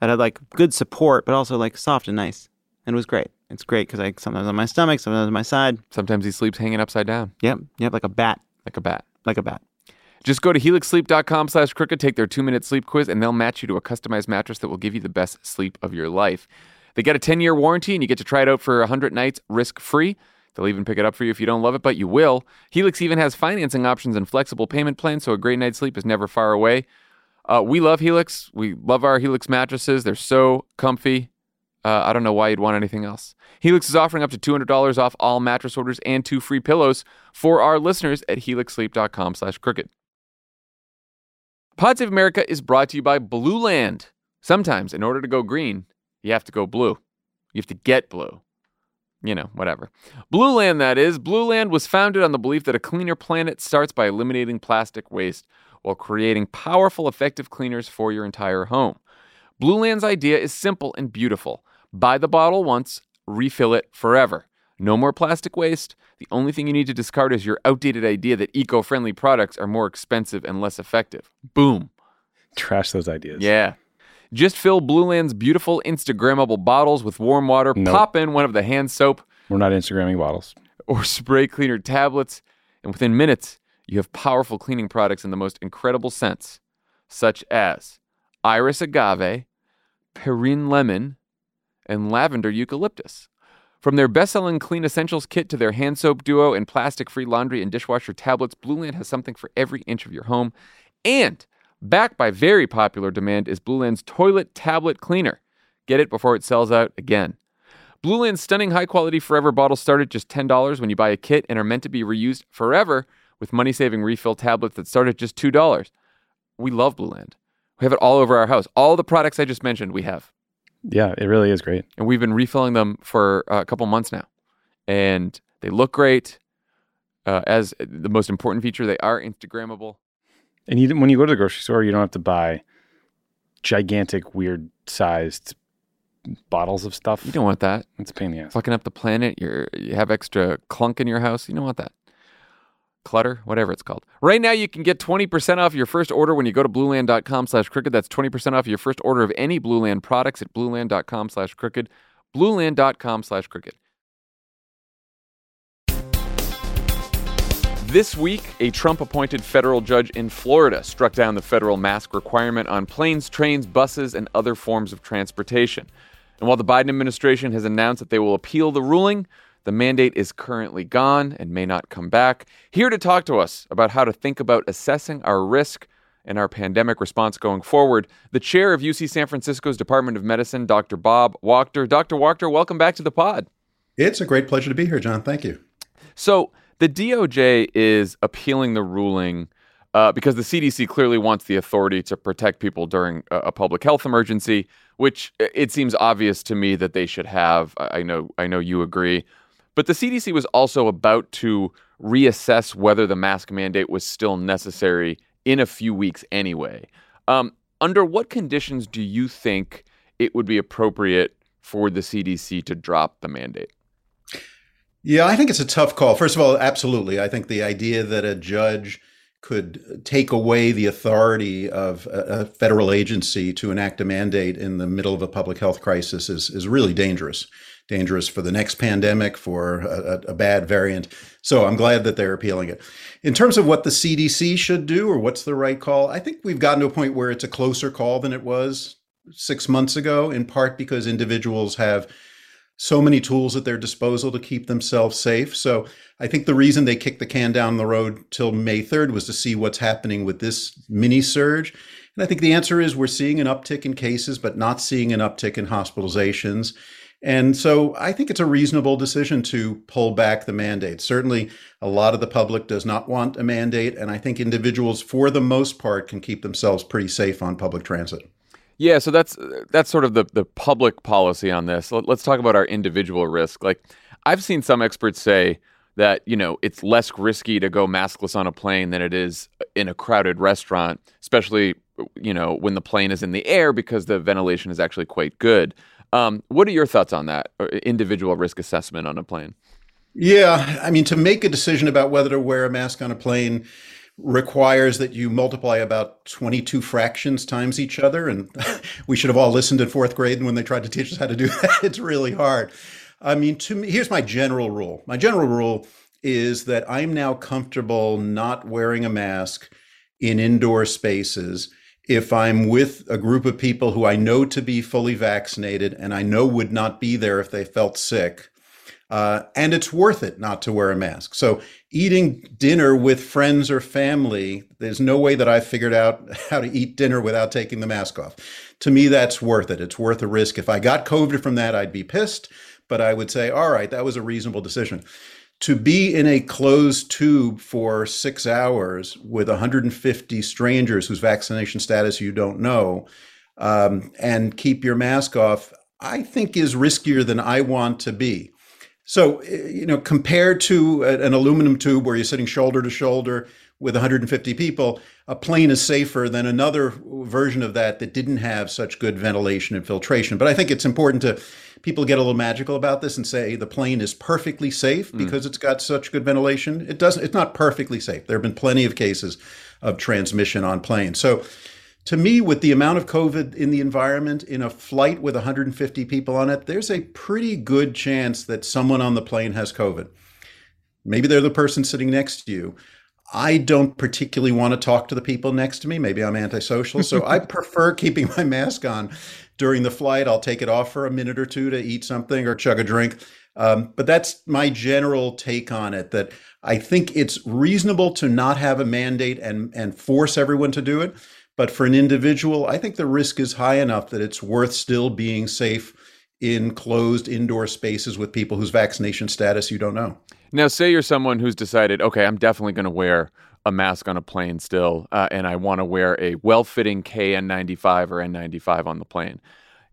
that had like good support, but also like soft and nice. And it was great. It's great because I sometimes on my stomach, sometimes on my side. Sometimes he sleeps hanging upside down. Yep. Yep. Like a bat. Like a bat. Like a bat. Just go to helixsleep.com slash crooked, take their two minute sleep quiz, and they'll match you to a customized mattress that will give you the best sleep of your life. They get a 10 year warranty and you get to try it out for 100 nights risk free. They'll even pick it up for you if you don't love it, but you will. Helix even has financing options and flexible payment plans, so a great night's sleep is never far away. Uh, we love Helix. We love our Helix mattresses. They're so comfy. Uh, I don't know why you'd want anything else. Helix is offering up to $200 off all mattress orders and two free pillows for our listeners at helixsleep.com slash crooked. Pod Save America is brought to you by Blueland. Sometimes, in order to go green, you have to go blue. You have to get blue. You know, whatever. Blueland, that is. Blueland was founded on the belief that a cleaner planet starts by eliminating plastic waste while creating powerful, effective cleaners for your entire home. Blueland's idea is simple and beautiful. Buy the bottle once, refill it forever. No more plastic waste. The only thing you need to discard is your outdated idea that eco friendly products are more expensive and less effective. Boom. Trash those ideas. Yeah. Just fill Blueland's beautiful Instagrammable bottles with warm water, Nope. pop in one of the hand soap We're not Instagramming bottles. or spray cleaner tablets, and within minutes, you have powerful cleaning products in the most incredible scents, such as iris agave, perrine lemon, and lavender eucalyptus. From their best selling Clean Essentials kit to their hand soap duo and plastic free laundry and dishwasher tablets, Blueland has something for every inch of your home. And backed by very popular demand is Blueland's toilet tablet cleaner. Get it before it sells out again. Blueland's stunning high quality forever bottles start at just $10 when you buy a kit and are meant to be reused forever with money saving refill tablets that start at just $2. We love Blueland. We have it all over our house. All the products I just mentioned, we have. Yeah, it really is great. And we've been refilling them for a couple months now. And they look great. Uh, as the most important feature, they are Instagrammable. And you, when you go to the grocery store, you don't have to buy gigantic, weird sized bottles of stuff. You don't want that. It's a pain in the ass. Fucking up the planet. You're, you have extra clunk in your house. You don't want that. Clutter, whatever it's called. Right now, you can get 20% off your first order when you go to blueland.com slash crooked. That's 20% off your first order of any Blueland products at blueland.com slash crooked. Blueland.com slash crooked. This week, a Trump appointed federal judge in Florida struck down the federal mask requirement on planes, trains, buses, and other forms of transportation. And while the Biden administration has announced that they will appeal the ruling, the mandate is currently gone and may not come back. Here to talk to us about how to think about assessing our risk and our pandemic response going forward, the chair of UC San Francisco's Department of Medicine, Dr. Bob Wachter. Dr. Wachter, welcome back to the pod. It's a great pleasure to be here, John. Thank you. So the DOJ is appealing the ruling uh, because the CDC clearly wants the authority to protect people during a, a public health emergency, which uh, it seems obvious to me that they should have. I I know, I know you agree, but the CDC was also about to reassess whether the mask mandate was still necessary in a few weeks anyway. Um, under what conditions do you think it would be appropriate for the CDC to drop the mandate? Yeah, I think it's a tough call. First of all, absolutely. I think the idea that a judge could take away the authority of a, federal agency to enact a mandate in the middle of a public health crisis is, is really dangerous. Dangerous for the next pandemic, for a, a bad variant. So I'm glad that they're appealing it. In terms of what the CDC should do or what's the right call, I think we've gotten to a point where it's a closer call than it was six months ago, in part because individuals have so many tools at their disposal to keep themselves safe. So I think the reason they kicked the can down the road till May 3rd was to see what's happening with this mini surge. And I think the answer is we're seeing an uptick in cases, but not seeing an uptick in hospitalizations. And so I think it's a reasonable decision to pull back the mandate. Certainly, a lot of the public does not want a mandate. And I think individuals, for the most part, can keep themselves pretty safe on public transit. Yeah, so that's that's sort of the the public policy on this. Let, us talk about our individual risk. Like I've seen some experts say that, you know, it's less risky to go maskless on a plane than it is in a crowded restaurant, especially you know, when the plane is in the air because the ventilation is actually quite good. Um, what are your thoughts on that individual risk assessment on a plane? Yeah, I mean, to make a decision about whether to wear a mask on a plane requires that you multiply about 22 fractions times each other. And we should have all listened in fourth grade and when they tried to teach us how to do that. It's really hard. I mean, to me, here's my general rule. My general rule is that I'm now comfortable not wearing a mask in indoor spaces if I'm with a group of people who I know to be fully vaccinated and I know would not be there if they felt sick. Uh, and it's worth it not to wear a mask. So, eating dinner with friends or family, there's no way that I've figured out how to eat dinner without taking the mask off. To me, that's worth it. It's worth the risk. If I got COVID from that, I'd be pissed, but I would say, all right, that was a reasonable decision. To be in a closed tube for six hours with 150 strangers whose vaccination status you don't know um, and keep your mask off, I think is riskier than I want to be. So, eh, you know, compared to an aluminum tube where you're sitting shoulder to shoulder with 150 people, a plane is safer than another version of that that didn't have such good ventilation and filtration. But I think it's important to people get a little magical about this and say the plane is perfectly safe mm. because it's got such good ventilation. It doesn't. It's not perfectly safe. There have been plenty of cases of transmission on planes. So to me, with the amount of COVID in the environment in a flight with 150 people on it, there's a pretty good chance that someone on the plane has COVID. Maybe they're the person sitting next to you. I don't particularly want to talk to the people next to me. Maybe I'm antisocial. So I prefer keeping my mask on during the flight. I'll take it off for a minute or two to eat something or chug a drink. Um, but that's my general take on it that I think it's reasonable to not have a mandate and, and force everyone to do it. But for an individual, I think the risk is high enough that it's worth still being safe in closed indoor spaces with people whose vaccination status you don't know. Now, say you're someone who's decided, okay, I'm definitely going to wear a mask on a plane still, uh, and I want to wear a well fitting KN95 or N95 on the plane.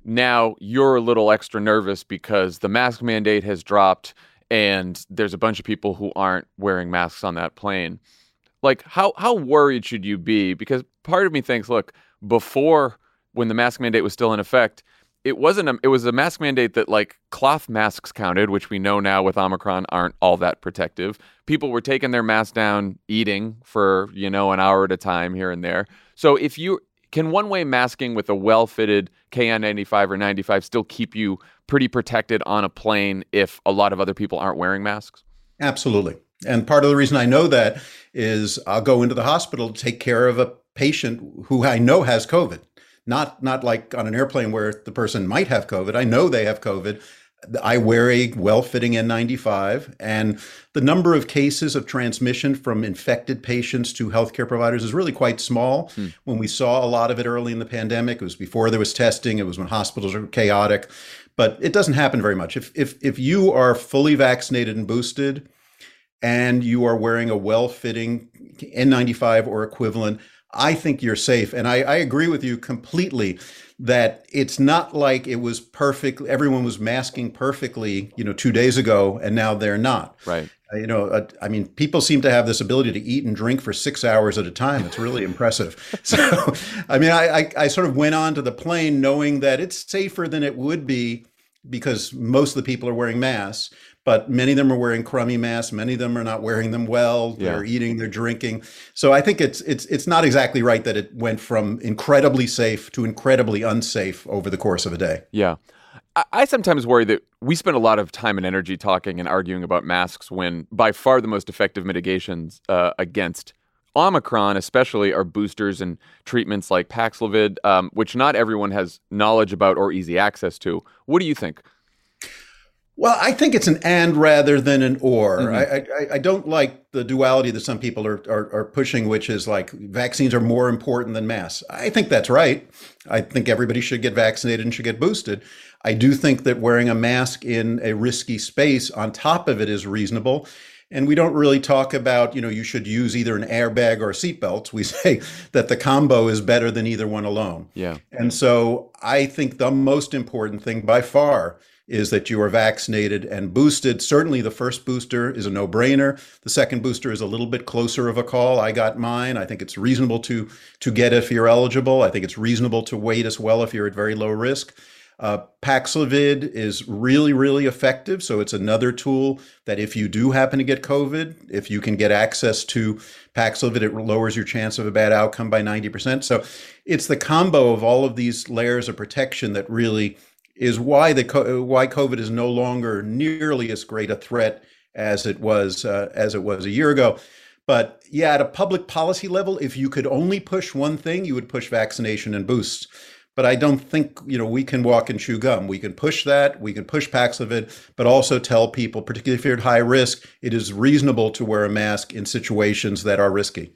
Now you're a little extra nervous because the mask mandate has dropped and there's a bunch of people who aren't wearing masks on that plane like how how worried should you be? Because part of me thinks, look, before when the mask mandate was still in effect, it wasn't a, it was a mask mandate that like cloth masks counted, which we know now with Omicron aren't all that protective. People were taking their mask down, eating for you know an hour at a time here and there. So if you can one way masking with a well fitted KN95 or 95 still keep you pretty protected on a plane if a lot of other people aren't wearing masks? Absolutely. And part of the reason I know that is I'll go into the hospital to take care of a patient who I know has COVID. Not not like on an airplane where the person might have COVID. I know they have COVID. I wear a well-fitting N95, and the number of cases of transmission from infected patients to healthcare providers is really quite small. Hmm. When we saw a lot of it early in the pandemic, it was before there was testing. It was when hospitals were chaotic, but it doesn't happen very much. If if if you are fully vaccinated and boosted, and you are wearing a well fitting N95 or equivalent, I think you're safe. And I, I, agree with you completely that it's not like it was perfect. Everyone was masking perfectly, you know, two days ago, and now they're not. Right. Uh, you know, uh, I mean, people seem to have this ability to eat and drink for six hours at a time. It's really impressive. So, I mean, I, I, I sort of went on to the plane knowing that it's safer than it would be because most of the people are wearing masks but many of them are wearing crummy masks. Many of them are not wearing them well. Yeah. They're eating, they're drinking. So I think it's it's it's not exactly right that it went from incredibly safe to incredibly unsafe over the course of a day. Yeah. I sometimes worry that we spend a lot of time and energy talking and arguing about masks when by far the most effective mitigations uh, against Omicron, especially, are boosters and treatments like Paxlovid, um, which not everyone has knowledge about or easy access to. What do you think? Well, I think it's an and rather than an or. Mm-hmm. I, I, I, don't like the duality that some people are, are, are, pushing, which is like vaccines are more important than masks. I think that's right. I think everybody should get vaccinated and should get boosted. I do think that wearing a mask in a risky space on top of it is reasonable. And we don't really talk about, you know, you should use either an airbag or a seatbelt. We say that the combo is better than either one alone. Yeah. And so I think the most important thing by far is that you are vaccinated and boosted. Certainly, the first booster is a no brainer. The second booster is a little bit closer of a call. I got mine. I think it's reasonable to, to get if you're eligible. I think it's reasonable to wait as well if you're at very low risk. Uh, Paxlovid is really, really effective. So it's another tool that if you do happen to get COVID, if you can get access to Paxlovid, it lowers your chance of a bad outcome by 90%. So it's the combo of all of these layers of protection that really is why the why COVID is no longer nearly as great a threat as it was uh, as it was a year ago. But yeah, at a public policy level, if you could only push one thing, you would push vaccination and boosts. but I don't think you know we can walk and chew gum. We can push that, we can push Paxlovid, but also tell people, particularly if you're at high risk, it is reasonable to wear a mask in situations that are risky.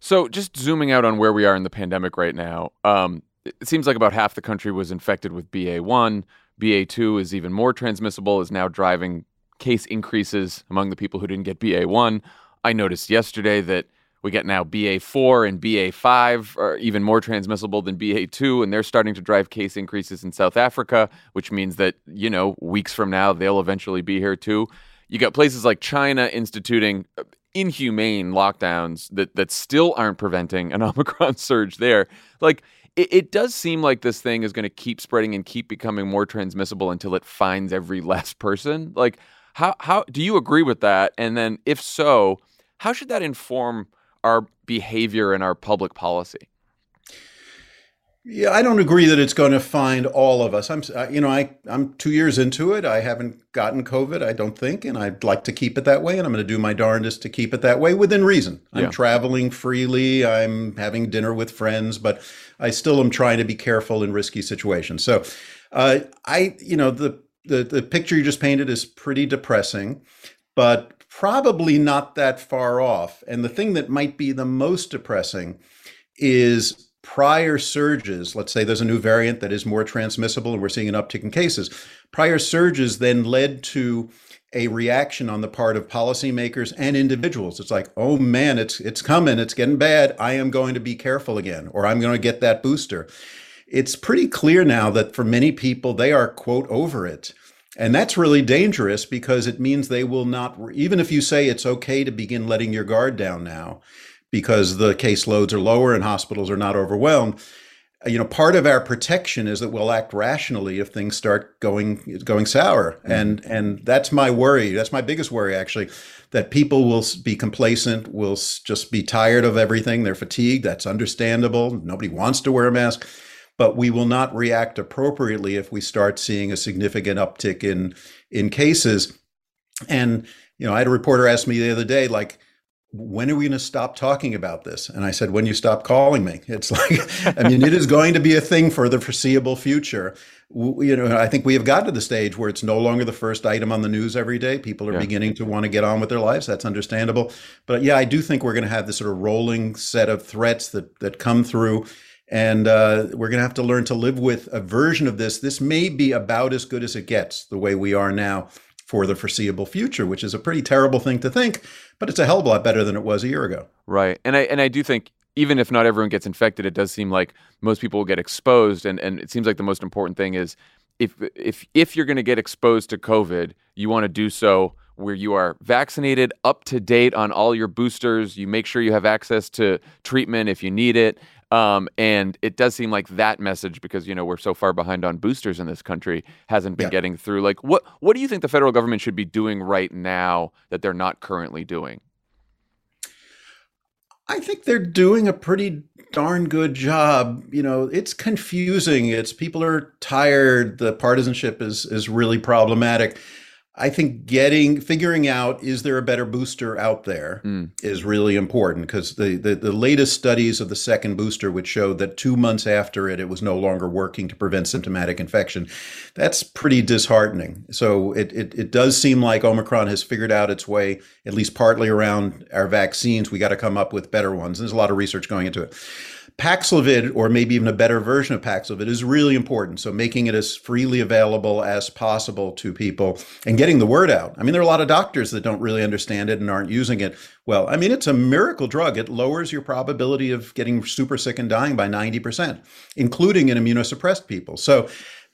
So, just zooming out on where we are in the pandemic right now, um, it seems like about half the country was infected with BA1. BA2 is even more transmissible, is now driving case increases among the people who didn't get BA1. I noticed yesterday that we get now BA4 and BA5 are even more transmissible than BA2, and they're starting to drive case increases in South Africa, which means that, you know, weeks from now, they'll eventually be here too. You got places like China instituting uh, inhumane lockdowns that, that still aren't preventing an Omicron surge there. Like, it, it does seem like this thing is going to keep spreading and keep becoming more transmissible until it finds every last person. Like, how, how do you agree with that? And then, if so, how should that inform our behavior and our public policy? Yeah, I don't agree that it's going to find all of us. I'm, you know, I I'm two years into it. I haven't gotten COVID, I don't think, and I'd like to keep it that way. And I'm going to do my darndest to keep it that way within reason. I'm yeah. traveling freely. I'm having dinner with friends, but I still am trying to be careful in risky situations. So, uh, I, you know, the the the picture you just painted is pretty depressing, but probably not that far off. And the thing that might be the most depressing is prior surges. Let's say there's a new variant that is more transmissible and we're seeing an uptick in cases. Prior surges then led to a reaction on the part of policymakers and individuals. It's like, oh man, it's it's coming, it's getting bad. I am going to be careful again, or I'm going to get that booster. It's pretty clear now that for many people, they are quote over it. And that's really dangerous because it means they will not, even if you say it's okay to begin letting your guard down now because the caseloads are lower and hospitals are not overwhelmed. You know, part of our protection is that we'll act rationally if things start going going sour, mm-hmm. and and that's my worry. That's my biggest worry, actually, that people will be complacent, will just be tired of everything. They're fatigued. That's understandable. Nobody wants to wear a mask but we will not react appropriately if we start seeing a significant uptick in in cases. And you know, I had a reporter ask me the other day, like, when are we going to stop talking about this? And I said, when you stop calling me. It's like, I mean, it is going to be a thing for the foreseeable future. You know, I think we have gotten to the stage where it's no longer the first item on the news every day. People are yeah. beginning to want to get on with their lives. That's understandable. But yeah, I do think we're going to have this sort of rolling set of threats that that come through and uh, we're going to have to learn to live with a version of this. This may be about as good as it gets, the way we are now for the foreseeable future, which is a pretty terrible thing to think, but it's a hell of a lot better than it was a year ago. Right. And I and I do think even if not everyone gets infected, it does seem like most people will get exposed. And, and it seems like the most important thing is if if if you're going to get exposed to COVID, you want to do so where you are vaccinated, up to date on all your boosters. You make sure you have access to treatment if you need it. Um, and it does seem like that message, because you know we're so far behind on boosters in this country, hasn't been yeah. getting through. Like, what what do you think the federal government should be doing right now that they're not currently doing? I think they're doing a pretty darn good job. You know, it's confusing. It's people are tired. The partisanship is is really problematic. I think getting figuring out is there a better booster out there mm. is really important because the, the, the latest studies of the second booster which showed that two months after it it was no longer working to prevent symptomatic infection. That's pretty disheartening. So it, it it does seem like Omicron has figured out its way at least partly around our vaccines. We got to come up with better ones. There's a lot of research going into it. Paxlovid, or maybe even a better version of Paxlovid, is really important. So making it as freely available as possible to people and getting the word out. I mean, there are a lot of doctors that don't really understand it and aren't using it well. I mean, it's a miracle drug. It lowers your probability of getting super sick and dying by 90%, including in immunosuppressed people. So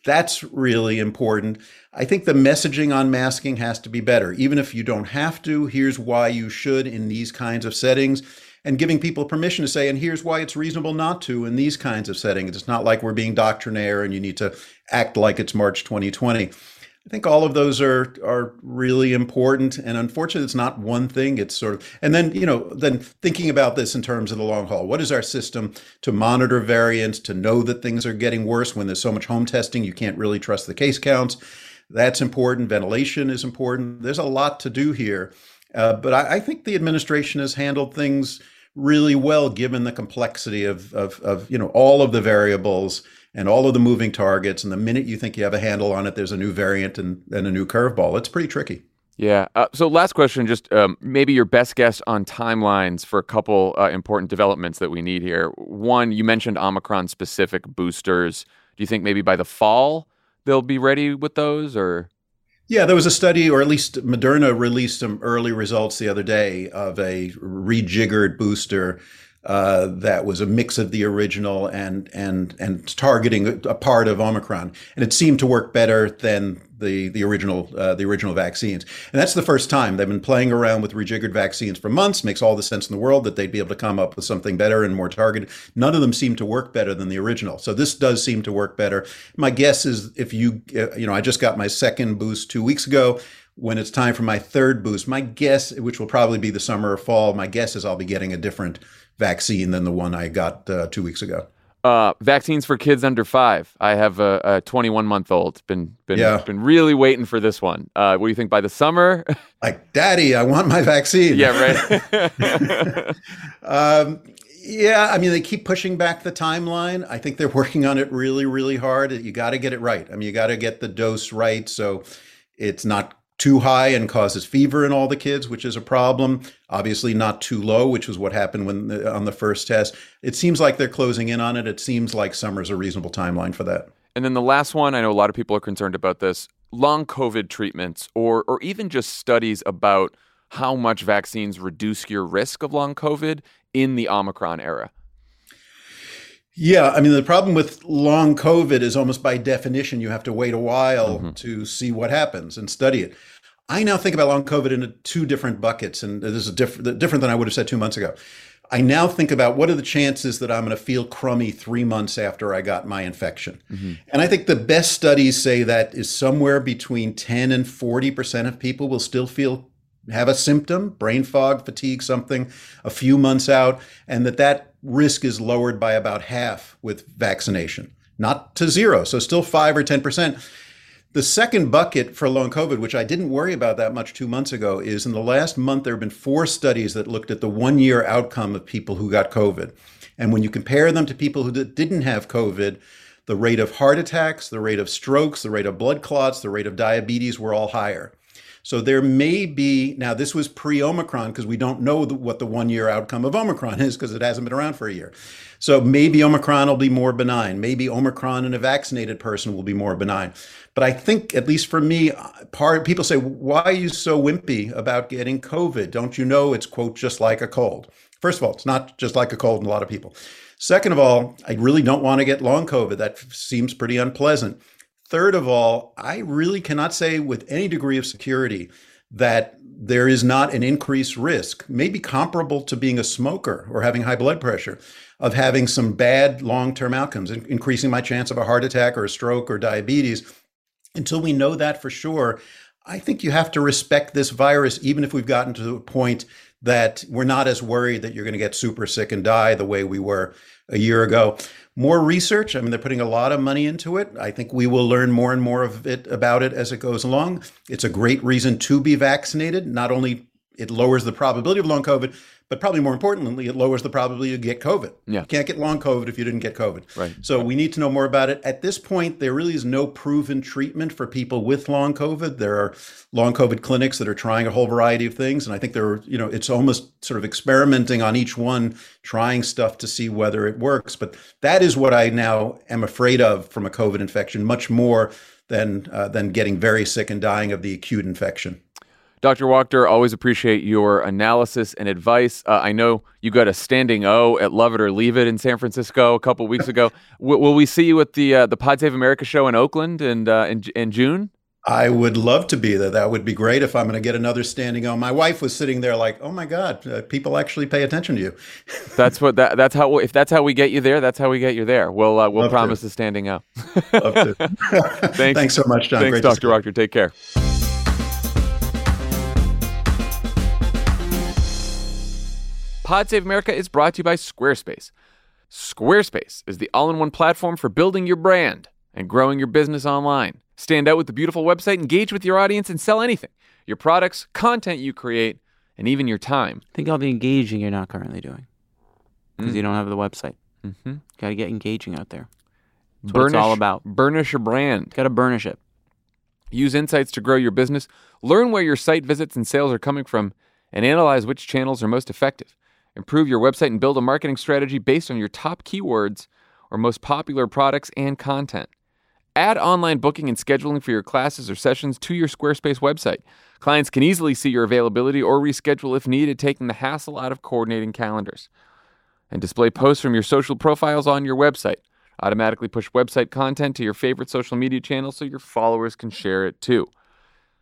that's really important. I think the messaging on masking has to be better. Even if you don't have to, here's why you should in these kinds of settings and giving people permission to say, and here's why it's reasonable not to in these kinds of settings. It's not like we're being doctrinaire and you need to act like it's March 2020. I think all of those are are really important, and unfortunately, it's not one thing. It's sort of, and then you know, then thinking about this in terms of the long haul. What is our system to monitor variants, to know that things are getting worse when there's so much home testing? You can't really trust the case counts. That's important. Ventilation is important. There's a lot to do here, uh, but I, I think the administration has handled things really well given the complexity of, of, of you know all of the variables and all of the moving targets. And the minute you think you have a handle on it, there's a new variant and, and a new curveball. It's pretty tricky. Yeah. Uh, so, last question, just um, maybe your best guess on timelines for a couple uh, important developments that we need here. One, you mentioned Omicron specific boosters. Do you think maybe by the fall they'll be ready with those or? Yeah, there was a study, or at least Moderna released some early results the other day of a rejiggered booster uh, that was a mix of the original and and and targeting a part of Omicron, and it seemed to work better than the the original uh, the original vaccines. And that's the first time they've been playing around with rejiggered vaccines for months. Makes all the sense in the world that they'd be able to come up with something better and more targeted. None of them seem to work better than the original. So this does seem to work better. My guess is if you uh, you know I just got my second boost two weeks ago when it's time for my third boost, my guess, which will probably be the summer or fall, my guess is I'll be getting a different vaccine than the one I got uh, two weeks ago. Uh, vaccines for kids under five. I have a, a 21 month old. Been been Yeah. been really waiting for this one. Uh, what do you think by the summer? Like, Daddy, I want my vaccine. yeah, right. Um, yeah, I mean, they keep pushing back the timeline. I think they're working on it really, really hard. You got to get it right. I mean, you got to get the dose right so it's not too high and causes fever in all the kids, which is a problem. Obviously, not too low, which was what happened when the, on the first test. It seems like they're closing in on it. It seems like summer's a reasonable timeline for that. And then the last one, I know a lot of people are concerned about this long COVID treatments or, or even just studies about how much vaccines reduce your risk of long COVID in the Omicron era. Yeah, I mean, the problem with long COVID is almost by definition, you have to wait a while mm-hmm. to see what happens and study it. I now think about long COVID in two different buckets, and this is different, different than I would have said two months ago. I now think about what are the chances that I'm going to feel crummy three months after I got my infection. Mm-hmm. And I think the best studies say that is somewhere between 10 and 40% of people will still feel have a symptom, brain fog, fatigue, something, a few months out, and that that risk is lowered by about half with vaccination, not to zero, so still five or 10%. The second bucket for long COVID, which I didn't worry about that much two months ago, is in the last month, there have been four studies that looked at the one year outcome of people who got COVID. And when you compare them to people who did- didn't have COVID, the rate of heart attacks, the rate of strokes, the rate of blood clots, the rate of diabetes were all higher. So there may be, now this was pre Omicron because we don't know the, what the one year outcome of Omicron is because it hasn't been around for a year. So maybe Omicron will be more benign. Maybe Omicron in a vaccinated person will be more benign. But I think, at least for me, part people say, why are you so wimpy about getting COVID? Don't you know it's, quote, just like a cold? First of all, it's not just like a cold in a lot of people. Second of all, I really don't want to get long COVID. That seems pretty unpleasant. Third of all, I really cannot say with any degree of security that there is not an increased risk, maybe comparable to being a smoker or having high blood pressure, of having some bad long term outcomes, in- increasing my chance of a heart attack or a stroke or diabetes. Until we know that for sure, I think you have to respect this virus, even if we've gotten to a point that we're not as worried that you're going to get super sick and die the way we were a year ago. More research. I mean, they're putting a lot of money into it. I think we will learn more and more of it about it as it goes along. It's a great reason to be vaccinated. Not only it lowers the probability of long COVID, but probably more importantly, it lowers the probability you get COVID. Yeah. You can't get long COVID if you didn't get COVID. Right. So we need to know more about it. At this point, there really is no proven treatment for people with long COVID. There are long COVID clinics that are trying a whole variety of things, and I think they're, you know, it's almost sort of experimenting on each one, trying stuff to see whether it works. But that is what I now am afraid of from a COVID infection, much more than uh, than getting very sick and dying of the acute infection. Dr. Wachter, always appreciate your analysis and advice. Uh, I know you got a standing O at Love It or Leave It in San Francisco a couple weeks ago. w- will we see you at the uh, the Pod Save America show in Oakland and uh, in, in June? I would love to be there. That would be great if I'm going to get another standing O. My wife was sitting there like, "Oh my God, uh, people actually pay attention to you." That's what that, that's how if that's how we get you there, that's how we get you there. We'll uh, we'll Love to. promise the standing O. Love to. Thanks. Thanks so much, John. Thanks, Great Dr. Wachter. Take care. Pod Save America is brought to you by Squarespace. Squarespace is the all in one platform for building your brand and growing your business online. Stand out with the beautiful website, engage with your audience, and sell anything your products, content you create, and even your time. Think all the engaging you're not currently doing. because you don't have the website. Mm-hmm. Got to get engaging out there. That's what it's all about. Burnish your brand. Got to burnish it. Use insights to grow your business. Learn where your site visits and sales are coming from, and analyze which channels are most effective. Improve your website and build a marketing strategy based on your top keywords or most popular products and content. Add online booking and scheduling for your classes or sessions to your Squarespace website. Clients can easily see your availability or reschedule if needed, taking the hassle out of coordinating calendars. And display posts from your social profiles on your website. Automatically push website content to your favorite social media channels so your followers can share it too.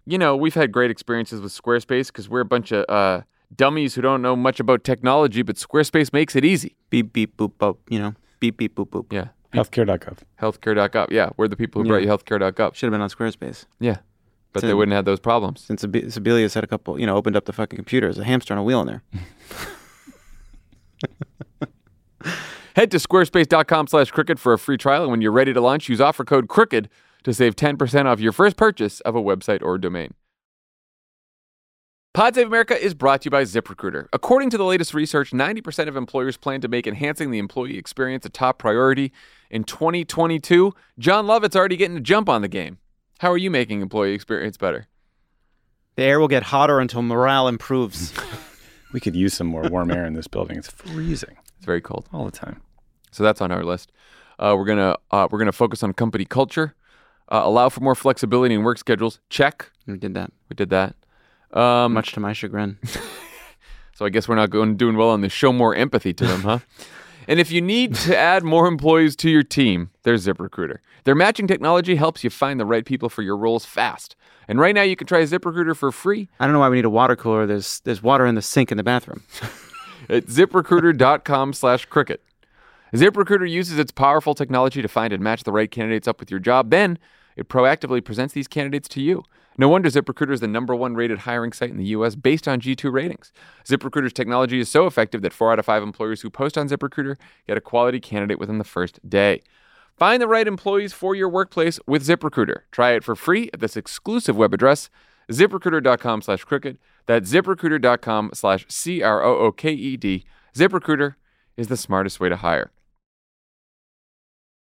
You know, we've had great experiences with Squarespace because we're a bunch of uh, dummies who don't know much about technology, but Squarespace makes it easy. Beep beep boop boop. You know, beep beep boop boop. Yeah. Healthcare.gov. Healthcare.gov. Yeah, we're the people who Yeah. brought you healthcare.gov. Should have been on Squarespace. Yeah. But It's they wouldn't have those problems. Since Ab- Sebelius had a couple, you know, opened up the fucking computer. There's a hamster on a wheel in there. Head to squarespace.com slash crooked for a free trial. And when you're ready to launch, use offer code crooked to save 10% off your first purchase of a website or domain. Pod Save America is brought to you by ZipRecruiter. According to the latest research, 90% of employers plan to make enhancing the employee experience a top priority. In 2022, Jon Lovett's already getting a jump on the game. How are you making employee experience better? The air will get hotter until morale improves. We could use some more warm air in this building. It's freezing It's very cold. all the time. So that's on our list. Uh, we're gonna uh, we're gonna focus on company culture, uh, allow for more flexibility in work schedules. Check, we did that, we did that. Um, much to my chagrin. So I guess we're not going doing well on this. Show more empathy to them, huh? And if you need to add more employees to your team, there's ZipRecruiter. Their matching technology helps you find the right people for your roles fast. And right now, you can try ZipRecruiter for free I don't know why we need a water cooler. There's there's water in the sink in the bathroom. at ziprecruiter.com slash cricket. ZipRecruiter uses its powerful technology to find and match the right candidates up with your job. Then it proactively presents these candidates to you. No wonder ZipRecruiter is the number one rated hiring site in the U.S. based on G2 ratings. ZipRecruiter's technology is so effective that four out of five employers who post on ZipRecruiter get a quality candidate within the first day. Find the right employees for your workplace with ZipRecruiter. Try it for free at this exclusive web address, ziprecruiter.com slash crooked. That's ziprecruiter.com slash C R O O K E D. ZipRecruiter is the smartest way to hire.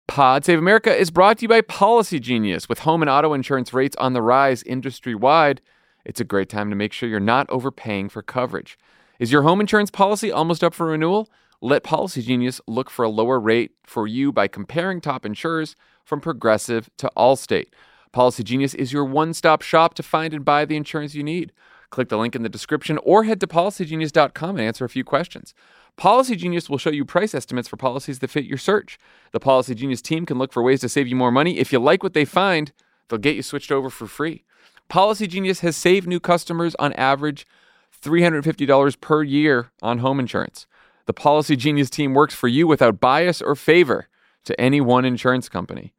Pod Save America is brought to you by Policygenius. With home and auto insurance rates on the rise industry wide, it's a great time to make sure you're not overpaying for coverage. Is your home insurance policy almost up for renewal? Let Policygenius look for a lower rate for you by comparing top insurers from Progressive to Allstate. Policygenius is your one stop shop to find and buy the insurance you need. Click the link in the description or head to policygenius.com and answer a few questions. Policygenius will show you price estimates for policies that fit your search. The Policygenius team can look for ways to save you more money. If you like what they find, they'll get you switched over for free. Policygenius has saved new customers on average $350 per year on home insurance. The Policygenius team works for you without bias or favor to any one insurance company.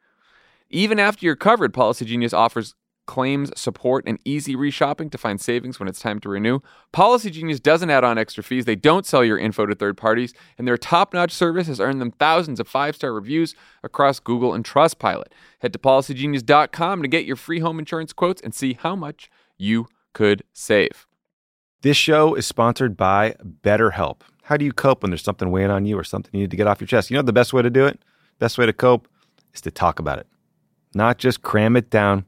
Even after you're covered, Policygenius offers claims support and easy reshopping to find savings when it's time to renew. Policygenius doesn't add on extra fees. They don't sell your info to third parties, and their top-notch service has earned them thousands of five-star reviews across Google and Trustpilot. Head to policygenius.com to get your free home insurance quotes and see how much you could save. This show is sponsored by BetterHelp. How do you cope when there's something weighing on you or something you need to get off your chest? You know the best way to do it? Best way to cope is to talk about it. Not just cram it down,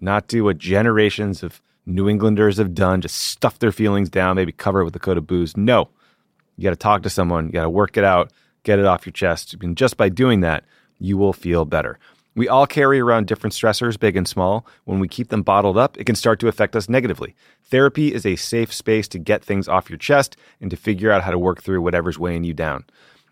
not do what generations of New Englanders have done, just stuff their feelings down, maybe cover it with a coat of booze. No. You got to talk to someone, you got to work it out, get it off your chest. And just by doing that, you will feel better. We all carry around different stressors, big and small. When we keep them bottled up, it can start to affect us negatively. Therapy is a safe space to get things off your chest and to figure out how to work through whatever's weighing you down.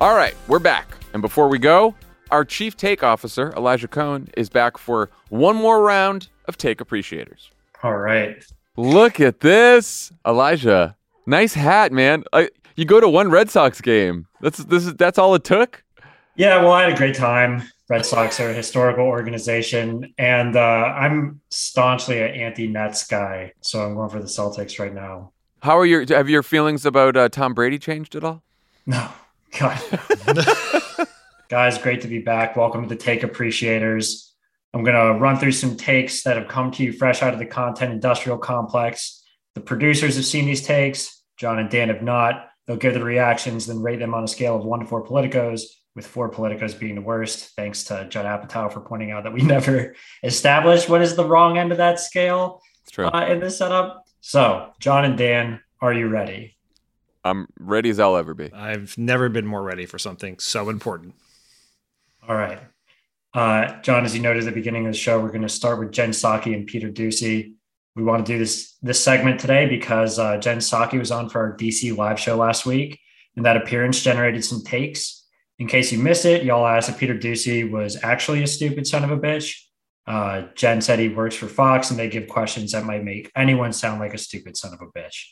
All right, we're back. And before we go, our chief take officer, Elijah Cone, is back for one more round of take appreciators. All right. Look at this. Elijah, nice hat, man. Uh, You go to one Red Sox game. That's this is that's all it took. Yeah, well, I had a great time. Red Sox are a historical organization, and uh, I'm staunchly an anti-Nets guy, so I'm going for the Celtics right now. How are your have your feelings about uh, Tom Brady changed at all? No, God. Guys, great to be back. Welcome to the Take Appreciators. I'm going to run through some takes that have come to you fresh out of the content industrial complex. The producers have seen these takes. John and Dan have not. They'll give the reactions, then rate them on a scale of one to four politicos, with four politicos being the worst. Thanks to Judd Apatow for pointing out that we never established what is the wrong end of that scale uh, in this setup. So, John and Dan, are you ready? I'm ready as I'll ever be. I've never been more ready for something so important. All right. Uh, John, as you noted at the beginning of the show, we're going to start with Jen Psaki and Peter Doocy. We want to do this this segment today because uh, Jen Psaki was on for our DC live show last week, and that appearance generated some takes. In case you missed it, y'all asked if Peter Doocy was actually a stupid son of a bitch. Uh, Jen said he works for Fox, and they give questions that might make anyone sound like a stupid son of a bitch.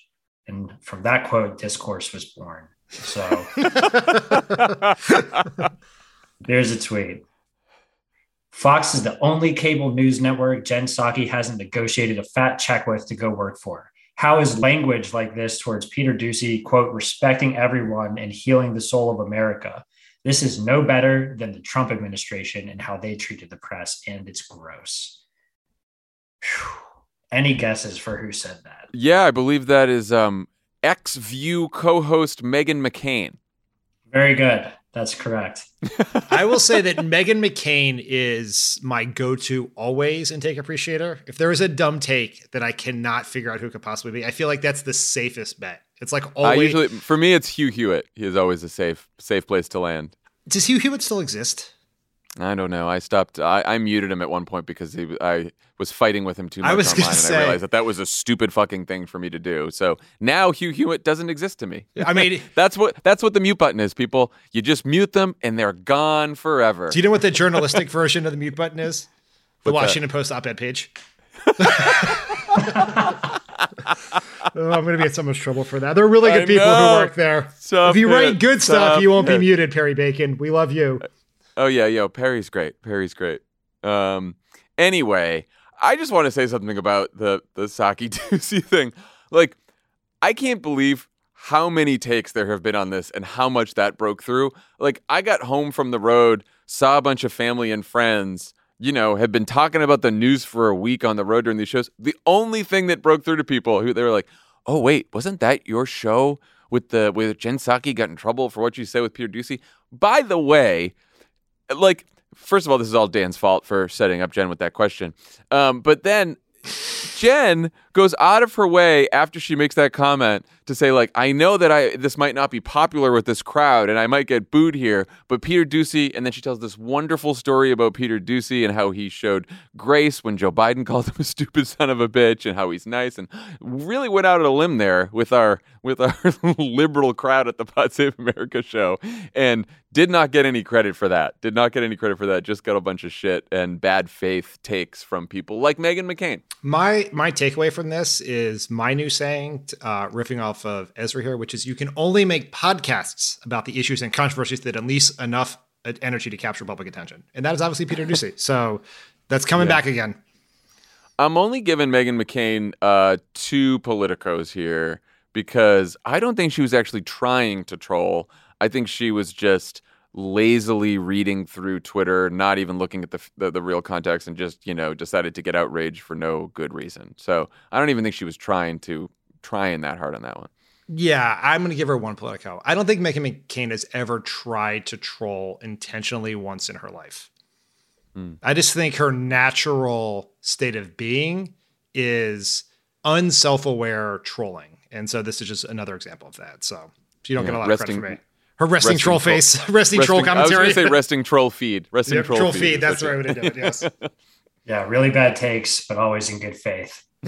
And from that quote, discourse was born. So there's a tweet. Fox is the only cable news network Jen Psaki hasn't negotiated a fat check with to go work for. How is language like this towards Peter Doocy, quote, respecting everyone and healing the soul of America? This is no better than the Trump administration and how they treated the press, and it's gross. Whew. Any guesses for who said that? Yeah, I believe that is um, X View co host Meghan McCain. Very good. That's correct. I will say that Meghan McCain is my go-to always in Take Appreciator. If there is a dumb take that I cannot figure out who could possibly be, I feel like that's the safest bet. It's like always. I usually, for me, it's Hugh Hewitt. He is always a safe, safe place to land. Does Hugh Hewitt still exist? I don't know. I stopped. I, I muted him at one point because he, I was fighting with him too much I was online, and say- I realized that that was a stupid fucking thing for me to do. So now Hugh Hewitt doesn't exist to me. I mean, that's what that's what the mute button is. People, you just mute them and they're gone forever. do you know what the journalistic version of the mute button is? The What's that? Washington Post op-ed page. Oh, I'm going to be in so much trouble for that. There are really good I people know. who work there. Stop if you it. write good stuff, you won't be muted, Perry Bacon. We love you. Uh, Oh yeah, yo, Perry's great. Perry's great. Um, anyway, I just want to say something about the the Psaki Doocy thing. Like, I can't believe how many takes there have been on this and how much that broke through. Like, I got home from the road, saw a bunch of family and friends. You know, have been talking about the news for a week on the road during these shows. The only thing that broke through to people who they were like, "Oh wait, wasn't that your show with the with Jen Psaki got in trouble for what you said with Peter Doocy?" By the way, like first of all, this is all Dan's fault for setting up Jen with that question. Um, but then Jen goes out of her way after she makes that comment to say, like, I know that I this might not be popular with this crowd and I might get booed here, but Peter Doocy, and then she tells this wonderful story about Peter Doocy and how he showed grace when Joe Biden called him a stupid son of a bitch and how he's nice and really went out on a limb there with our with our liberal crowd at the Pod Save America show and did not get any credit for that. Did not get any credit for that. Just got a bunch of shit and bad faith takes from people like Meghan McCain. My my takeaway from this is my new saying, uh, riffing off of Ezra here, which is you can only make podcasts about the issues and controversies that unleash enough uh, energy to capture public attention, and that is obviously Peter Doocy. So that's coming Yeah. back again. I'm only giving Meghan McCain uh, two politicos here because I don't think she was actually trying to troll. I think she was just lazily reading through Twitter, not even looking at the, the the real context, and just you know decided to get outraged for no good reason. So I don't even think she was trying to trying that hard on that one. Yeah, I'm going to give her one Politico. I don't think Meghan McCain has ever tried to troll intentionally once in her life. Hmm. I just think her natural state of being is unself-aware trolling, and so this is just another example of that. So you don't Yeah, get a lot resting- of credit from me. Her resting, troll face, resting, troll commentary. I was commentary. going to say resting troll feed. Resting Yeah, troll, troll feed. feed, that's such the a- right way to do it, yes. Yeah, really bad takes, but always in good faith.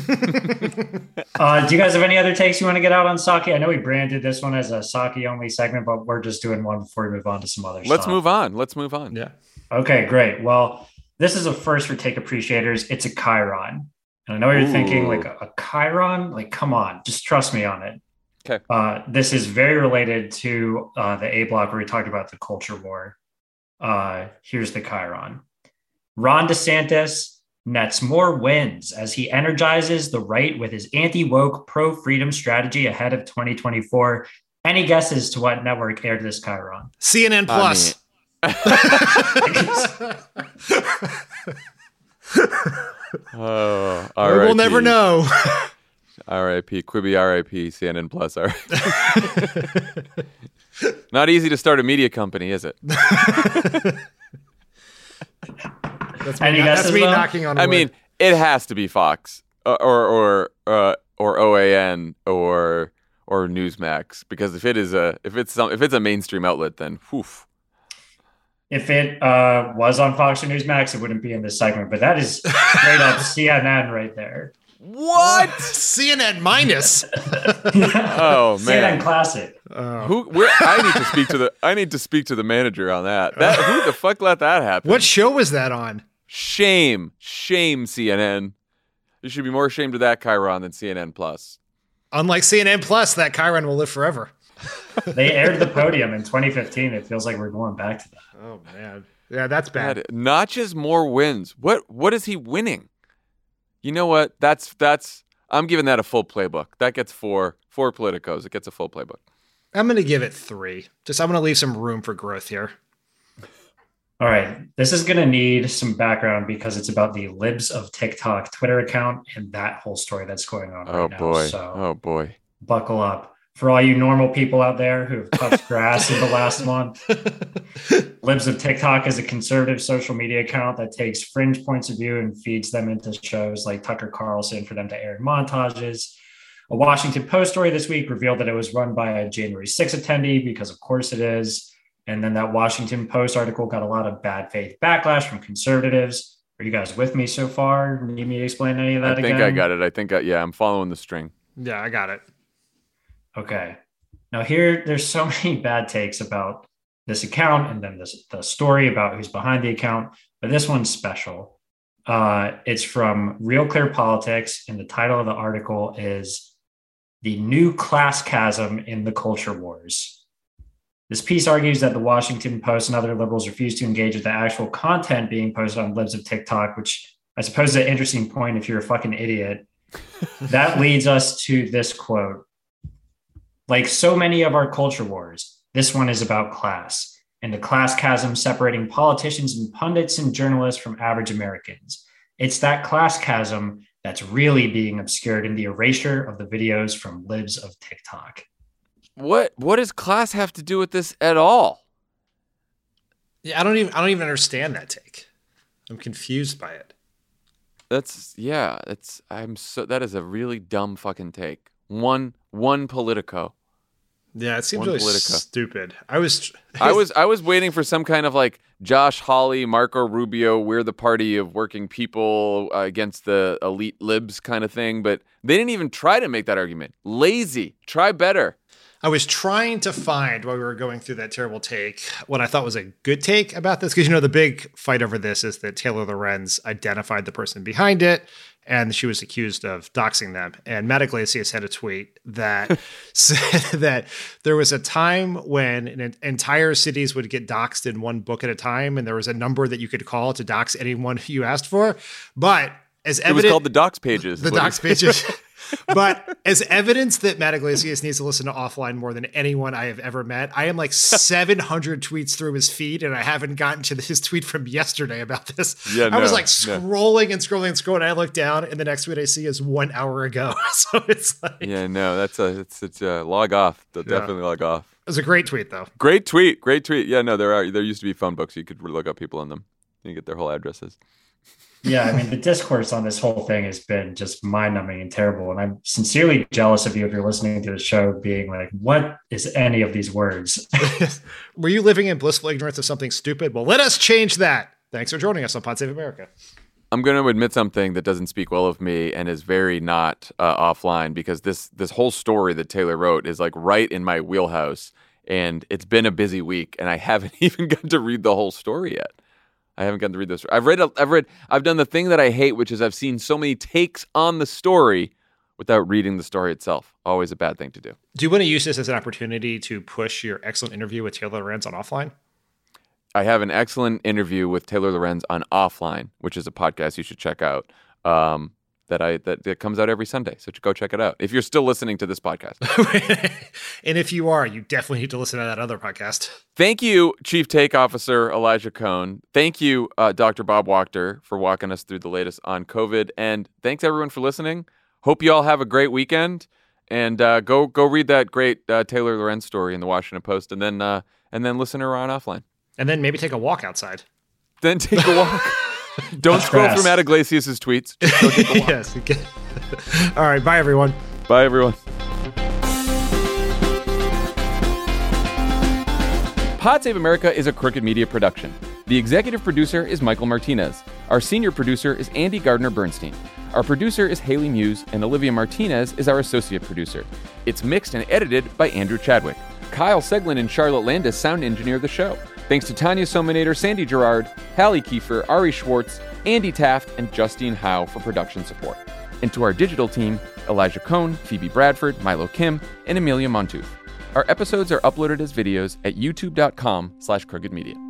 uh, do you guys have any other takes you want to get out on Psaki? I know we branded this one as a Psaki only segment, but we're just doing one before we move on to some other Let's stuff. move on. Let's move on. Yeah. Okay, great. Well, this is a first for take appreciators. It's a Chiron. And I know you're thinking like a, a Chiron, like come on, just trust me on it. Okay. Uh, this is very related to uh, the A block where we talked about the culture war. Uh, here's the Chiron. Ron DeSantis nets more wins as he energizes the right with his anti woke, pro freedom strategy ahead of 2024. Any guesses to what network aired this Chiron? CNN Plus. Oh, Or we'll never know. R.I.P. Quibi R.I.P. CNN Plus. R. Not easy to start a media company, is it? That's me, Any that's guesses, me though? knocking on I wood. mean, it has to be Fox uh, or or uh, or OAN or or Newsmax because if it is a if it's some if it's a mainstream outlet, then whew. If it uh, was on Fox or Newsmax, it wouldn't be in this segment, but that is straight up CNN right there. What? CNN minus. Oh man. CNN man. Classic. Oh. Who? Where? I need to speak to the. I need to speak to the manager on that. Uh. That who the fuck let that happen? what show was that on? Shame, shame, CNN. You should be more ashamed of that Chiron than CNN Plus. Unlike CNN Plus, that Chiron will live forever. They aired the podium in 2015. It feels like we're going back to that. Oh man, yeah, that's bad. God, notches more wins. What? What is he winning? You know what? That's that's. I'm giving that a full playbook. That gets four four politicos. It gets a full playbook. I'm gonna give it three. Just I'm gonna leave some room for growth here. All right. This is going to need some background because it's about the Libs of TikTok Twitter account and that whole story that's going on Oh right now. boy. So Oh boy. buckle up. For all you normal people out there who have touched grass in the last month, Libs of TikTok is a conservative social media account that takes fringe points of view and feeds them into shows like Tucker Carlson for them to air in montages. A Washington Post story this week revealed that it was run by a January 6 attendee because, of course, it is. And then that Washington Post article got a lot of bad faith backlash from conservatives. Are you guys with me so far? Need me to explain any of that I think again? I got it. I think I, yeah, I'm following the string. Yeah, I got it. Okay. Now here, there's so many bad takes about this account, and then this the story about who's behind the account. But this one's special. Uh, it's from Real Clear Politics, and the title of the article is "The New Class Chasm in the Culture Wars." This piece argues that the Washington Post and other liberals refuse to engage with the actual content being posted on libs of TikTok, which I suppose is an interesting point if you're a fucking idiot. that leads us to this quote. Like so many of our culture wars, this one is about class and the class chasm separating politicians and pundits and journalists from average Americans. It's that class chasm that's really being obscured in the erasure of the videos from libs of TikTok. What what does class have to do with this at all? Yeah, I don't even I don't even understand that take. I'm confused by it. That's yeah, that's I'm so that is a really dumb fucking take. One one politico. Yeah, it seems One really Politica. stupid. I was I was I was waiting for some kind of like Josh Hawley, Marco Rubio, we're the party of working people uh, against the elite libs kind of thing, but they didn't even try to make that argument. Lazy. Try better. I was trying to find while we were going through that terrible take what I thought was a good take about this because you know the big fight over this is that Taylor Lorenz identified the person behind it and she was accused of doxing them. And Matt Yglesias had a tweet that said that there was a time when an entire cities would get doxed in one book at a time, and there was a number that you could call to dox anyone you asked for. But as It was called the docs pages. the docs pages. but as evidence that Matt Yglesias needs to listen to offline more than anyone I have ever met, I am like 700 tweets through his feed, and I haven't gotten to his tweet from yesterday about this. Yeah, I was no, like no. scrolling and scrolling and scrolling. And I look down, and the next tweet I see is one hour ago. so it's like, Yeah, no, that's a it's it's a log off. Yeah. Definitely log off. it was a great tweet, though. Great tweet, great tweet. Yeah, no, there are there used to be phone books you could look up people in them. You get their whole addresses. Yeah, I mean, the discourse on this whole thing has been just mind numbing and terrible. And I'm sincerely jealous of you if you're listening to the show, being like, what is any of these words? Were you living in blissful ignorance of something stupid? Well, let us change that. Thanks for joining us on Pod Save America. I'm going to admit something that doesn't speak well of me and is very not uh, offline because this this whole story that Taylor wrote is like right in my wheelhouse, and it's been a busy week, and I haven't even gotten to read the whole story yet. I haven't gotten to read this. I've read. a- I've read. I've done the thing that I hate, which is I've seen so many takes on the story without reading the story itself. Always a bad thing to do. Do you want to use this as an opportunity to push your excellent interview with Taylor Lorenz on offline? I have an excellent interview with Taylor Lorenz on Offline, which is a podcast you should check out. Um, that I that, that comes out every Sunday. So go check it out if you're still listening to this podcast. and if you are, you definitely need to listen to that other podcast. Thank you, Chief Take Officer Elijah Cone. Thank you, uh, Dr. Bob Wachter, for walking us through the latest on COVID. And thanks everyone for listening. Hope you all have a great weekend. And uh, go go read that great uh, Taylor Lorenz story in the Washington Post, and then uh, and then listen to her on offline. And then maybe take a walk outside. Then take a walk. Don't scroll through Matt Yglesias' tweets. yes. All right. Bye, everyone. Bye, everyone. Pod Save America is a Crooked Media production. The executive producer is Michael Martinez. Our senior producer is Andy Gardner Bernstein. Our producer is Haley Muse, and Olivia Martinez is our associate producer. It's mixed and edited by Andrew Chadwick. Kyle Seglin and Charlotte Landis sound engineer the show. Thanks to Tanya Somanader, Sandy Gerard, Hallie Kiefer, Ari Schwartz, Andy Taft, and Justine Howe for production support. And to our digital team, Elijah Cone, Phoebe Bradford, Milo Kim, and Amelia Montooth. Our episodes are uploaded as videos at youtube.com slash crookedmedia.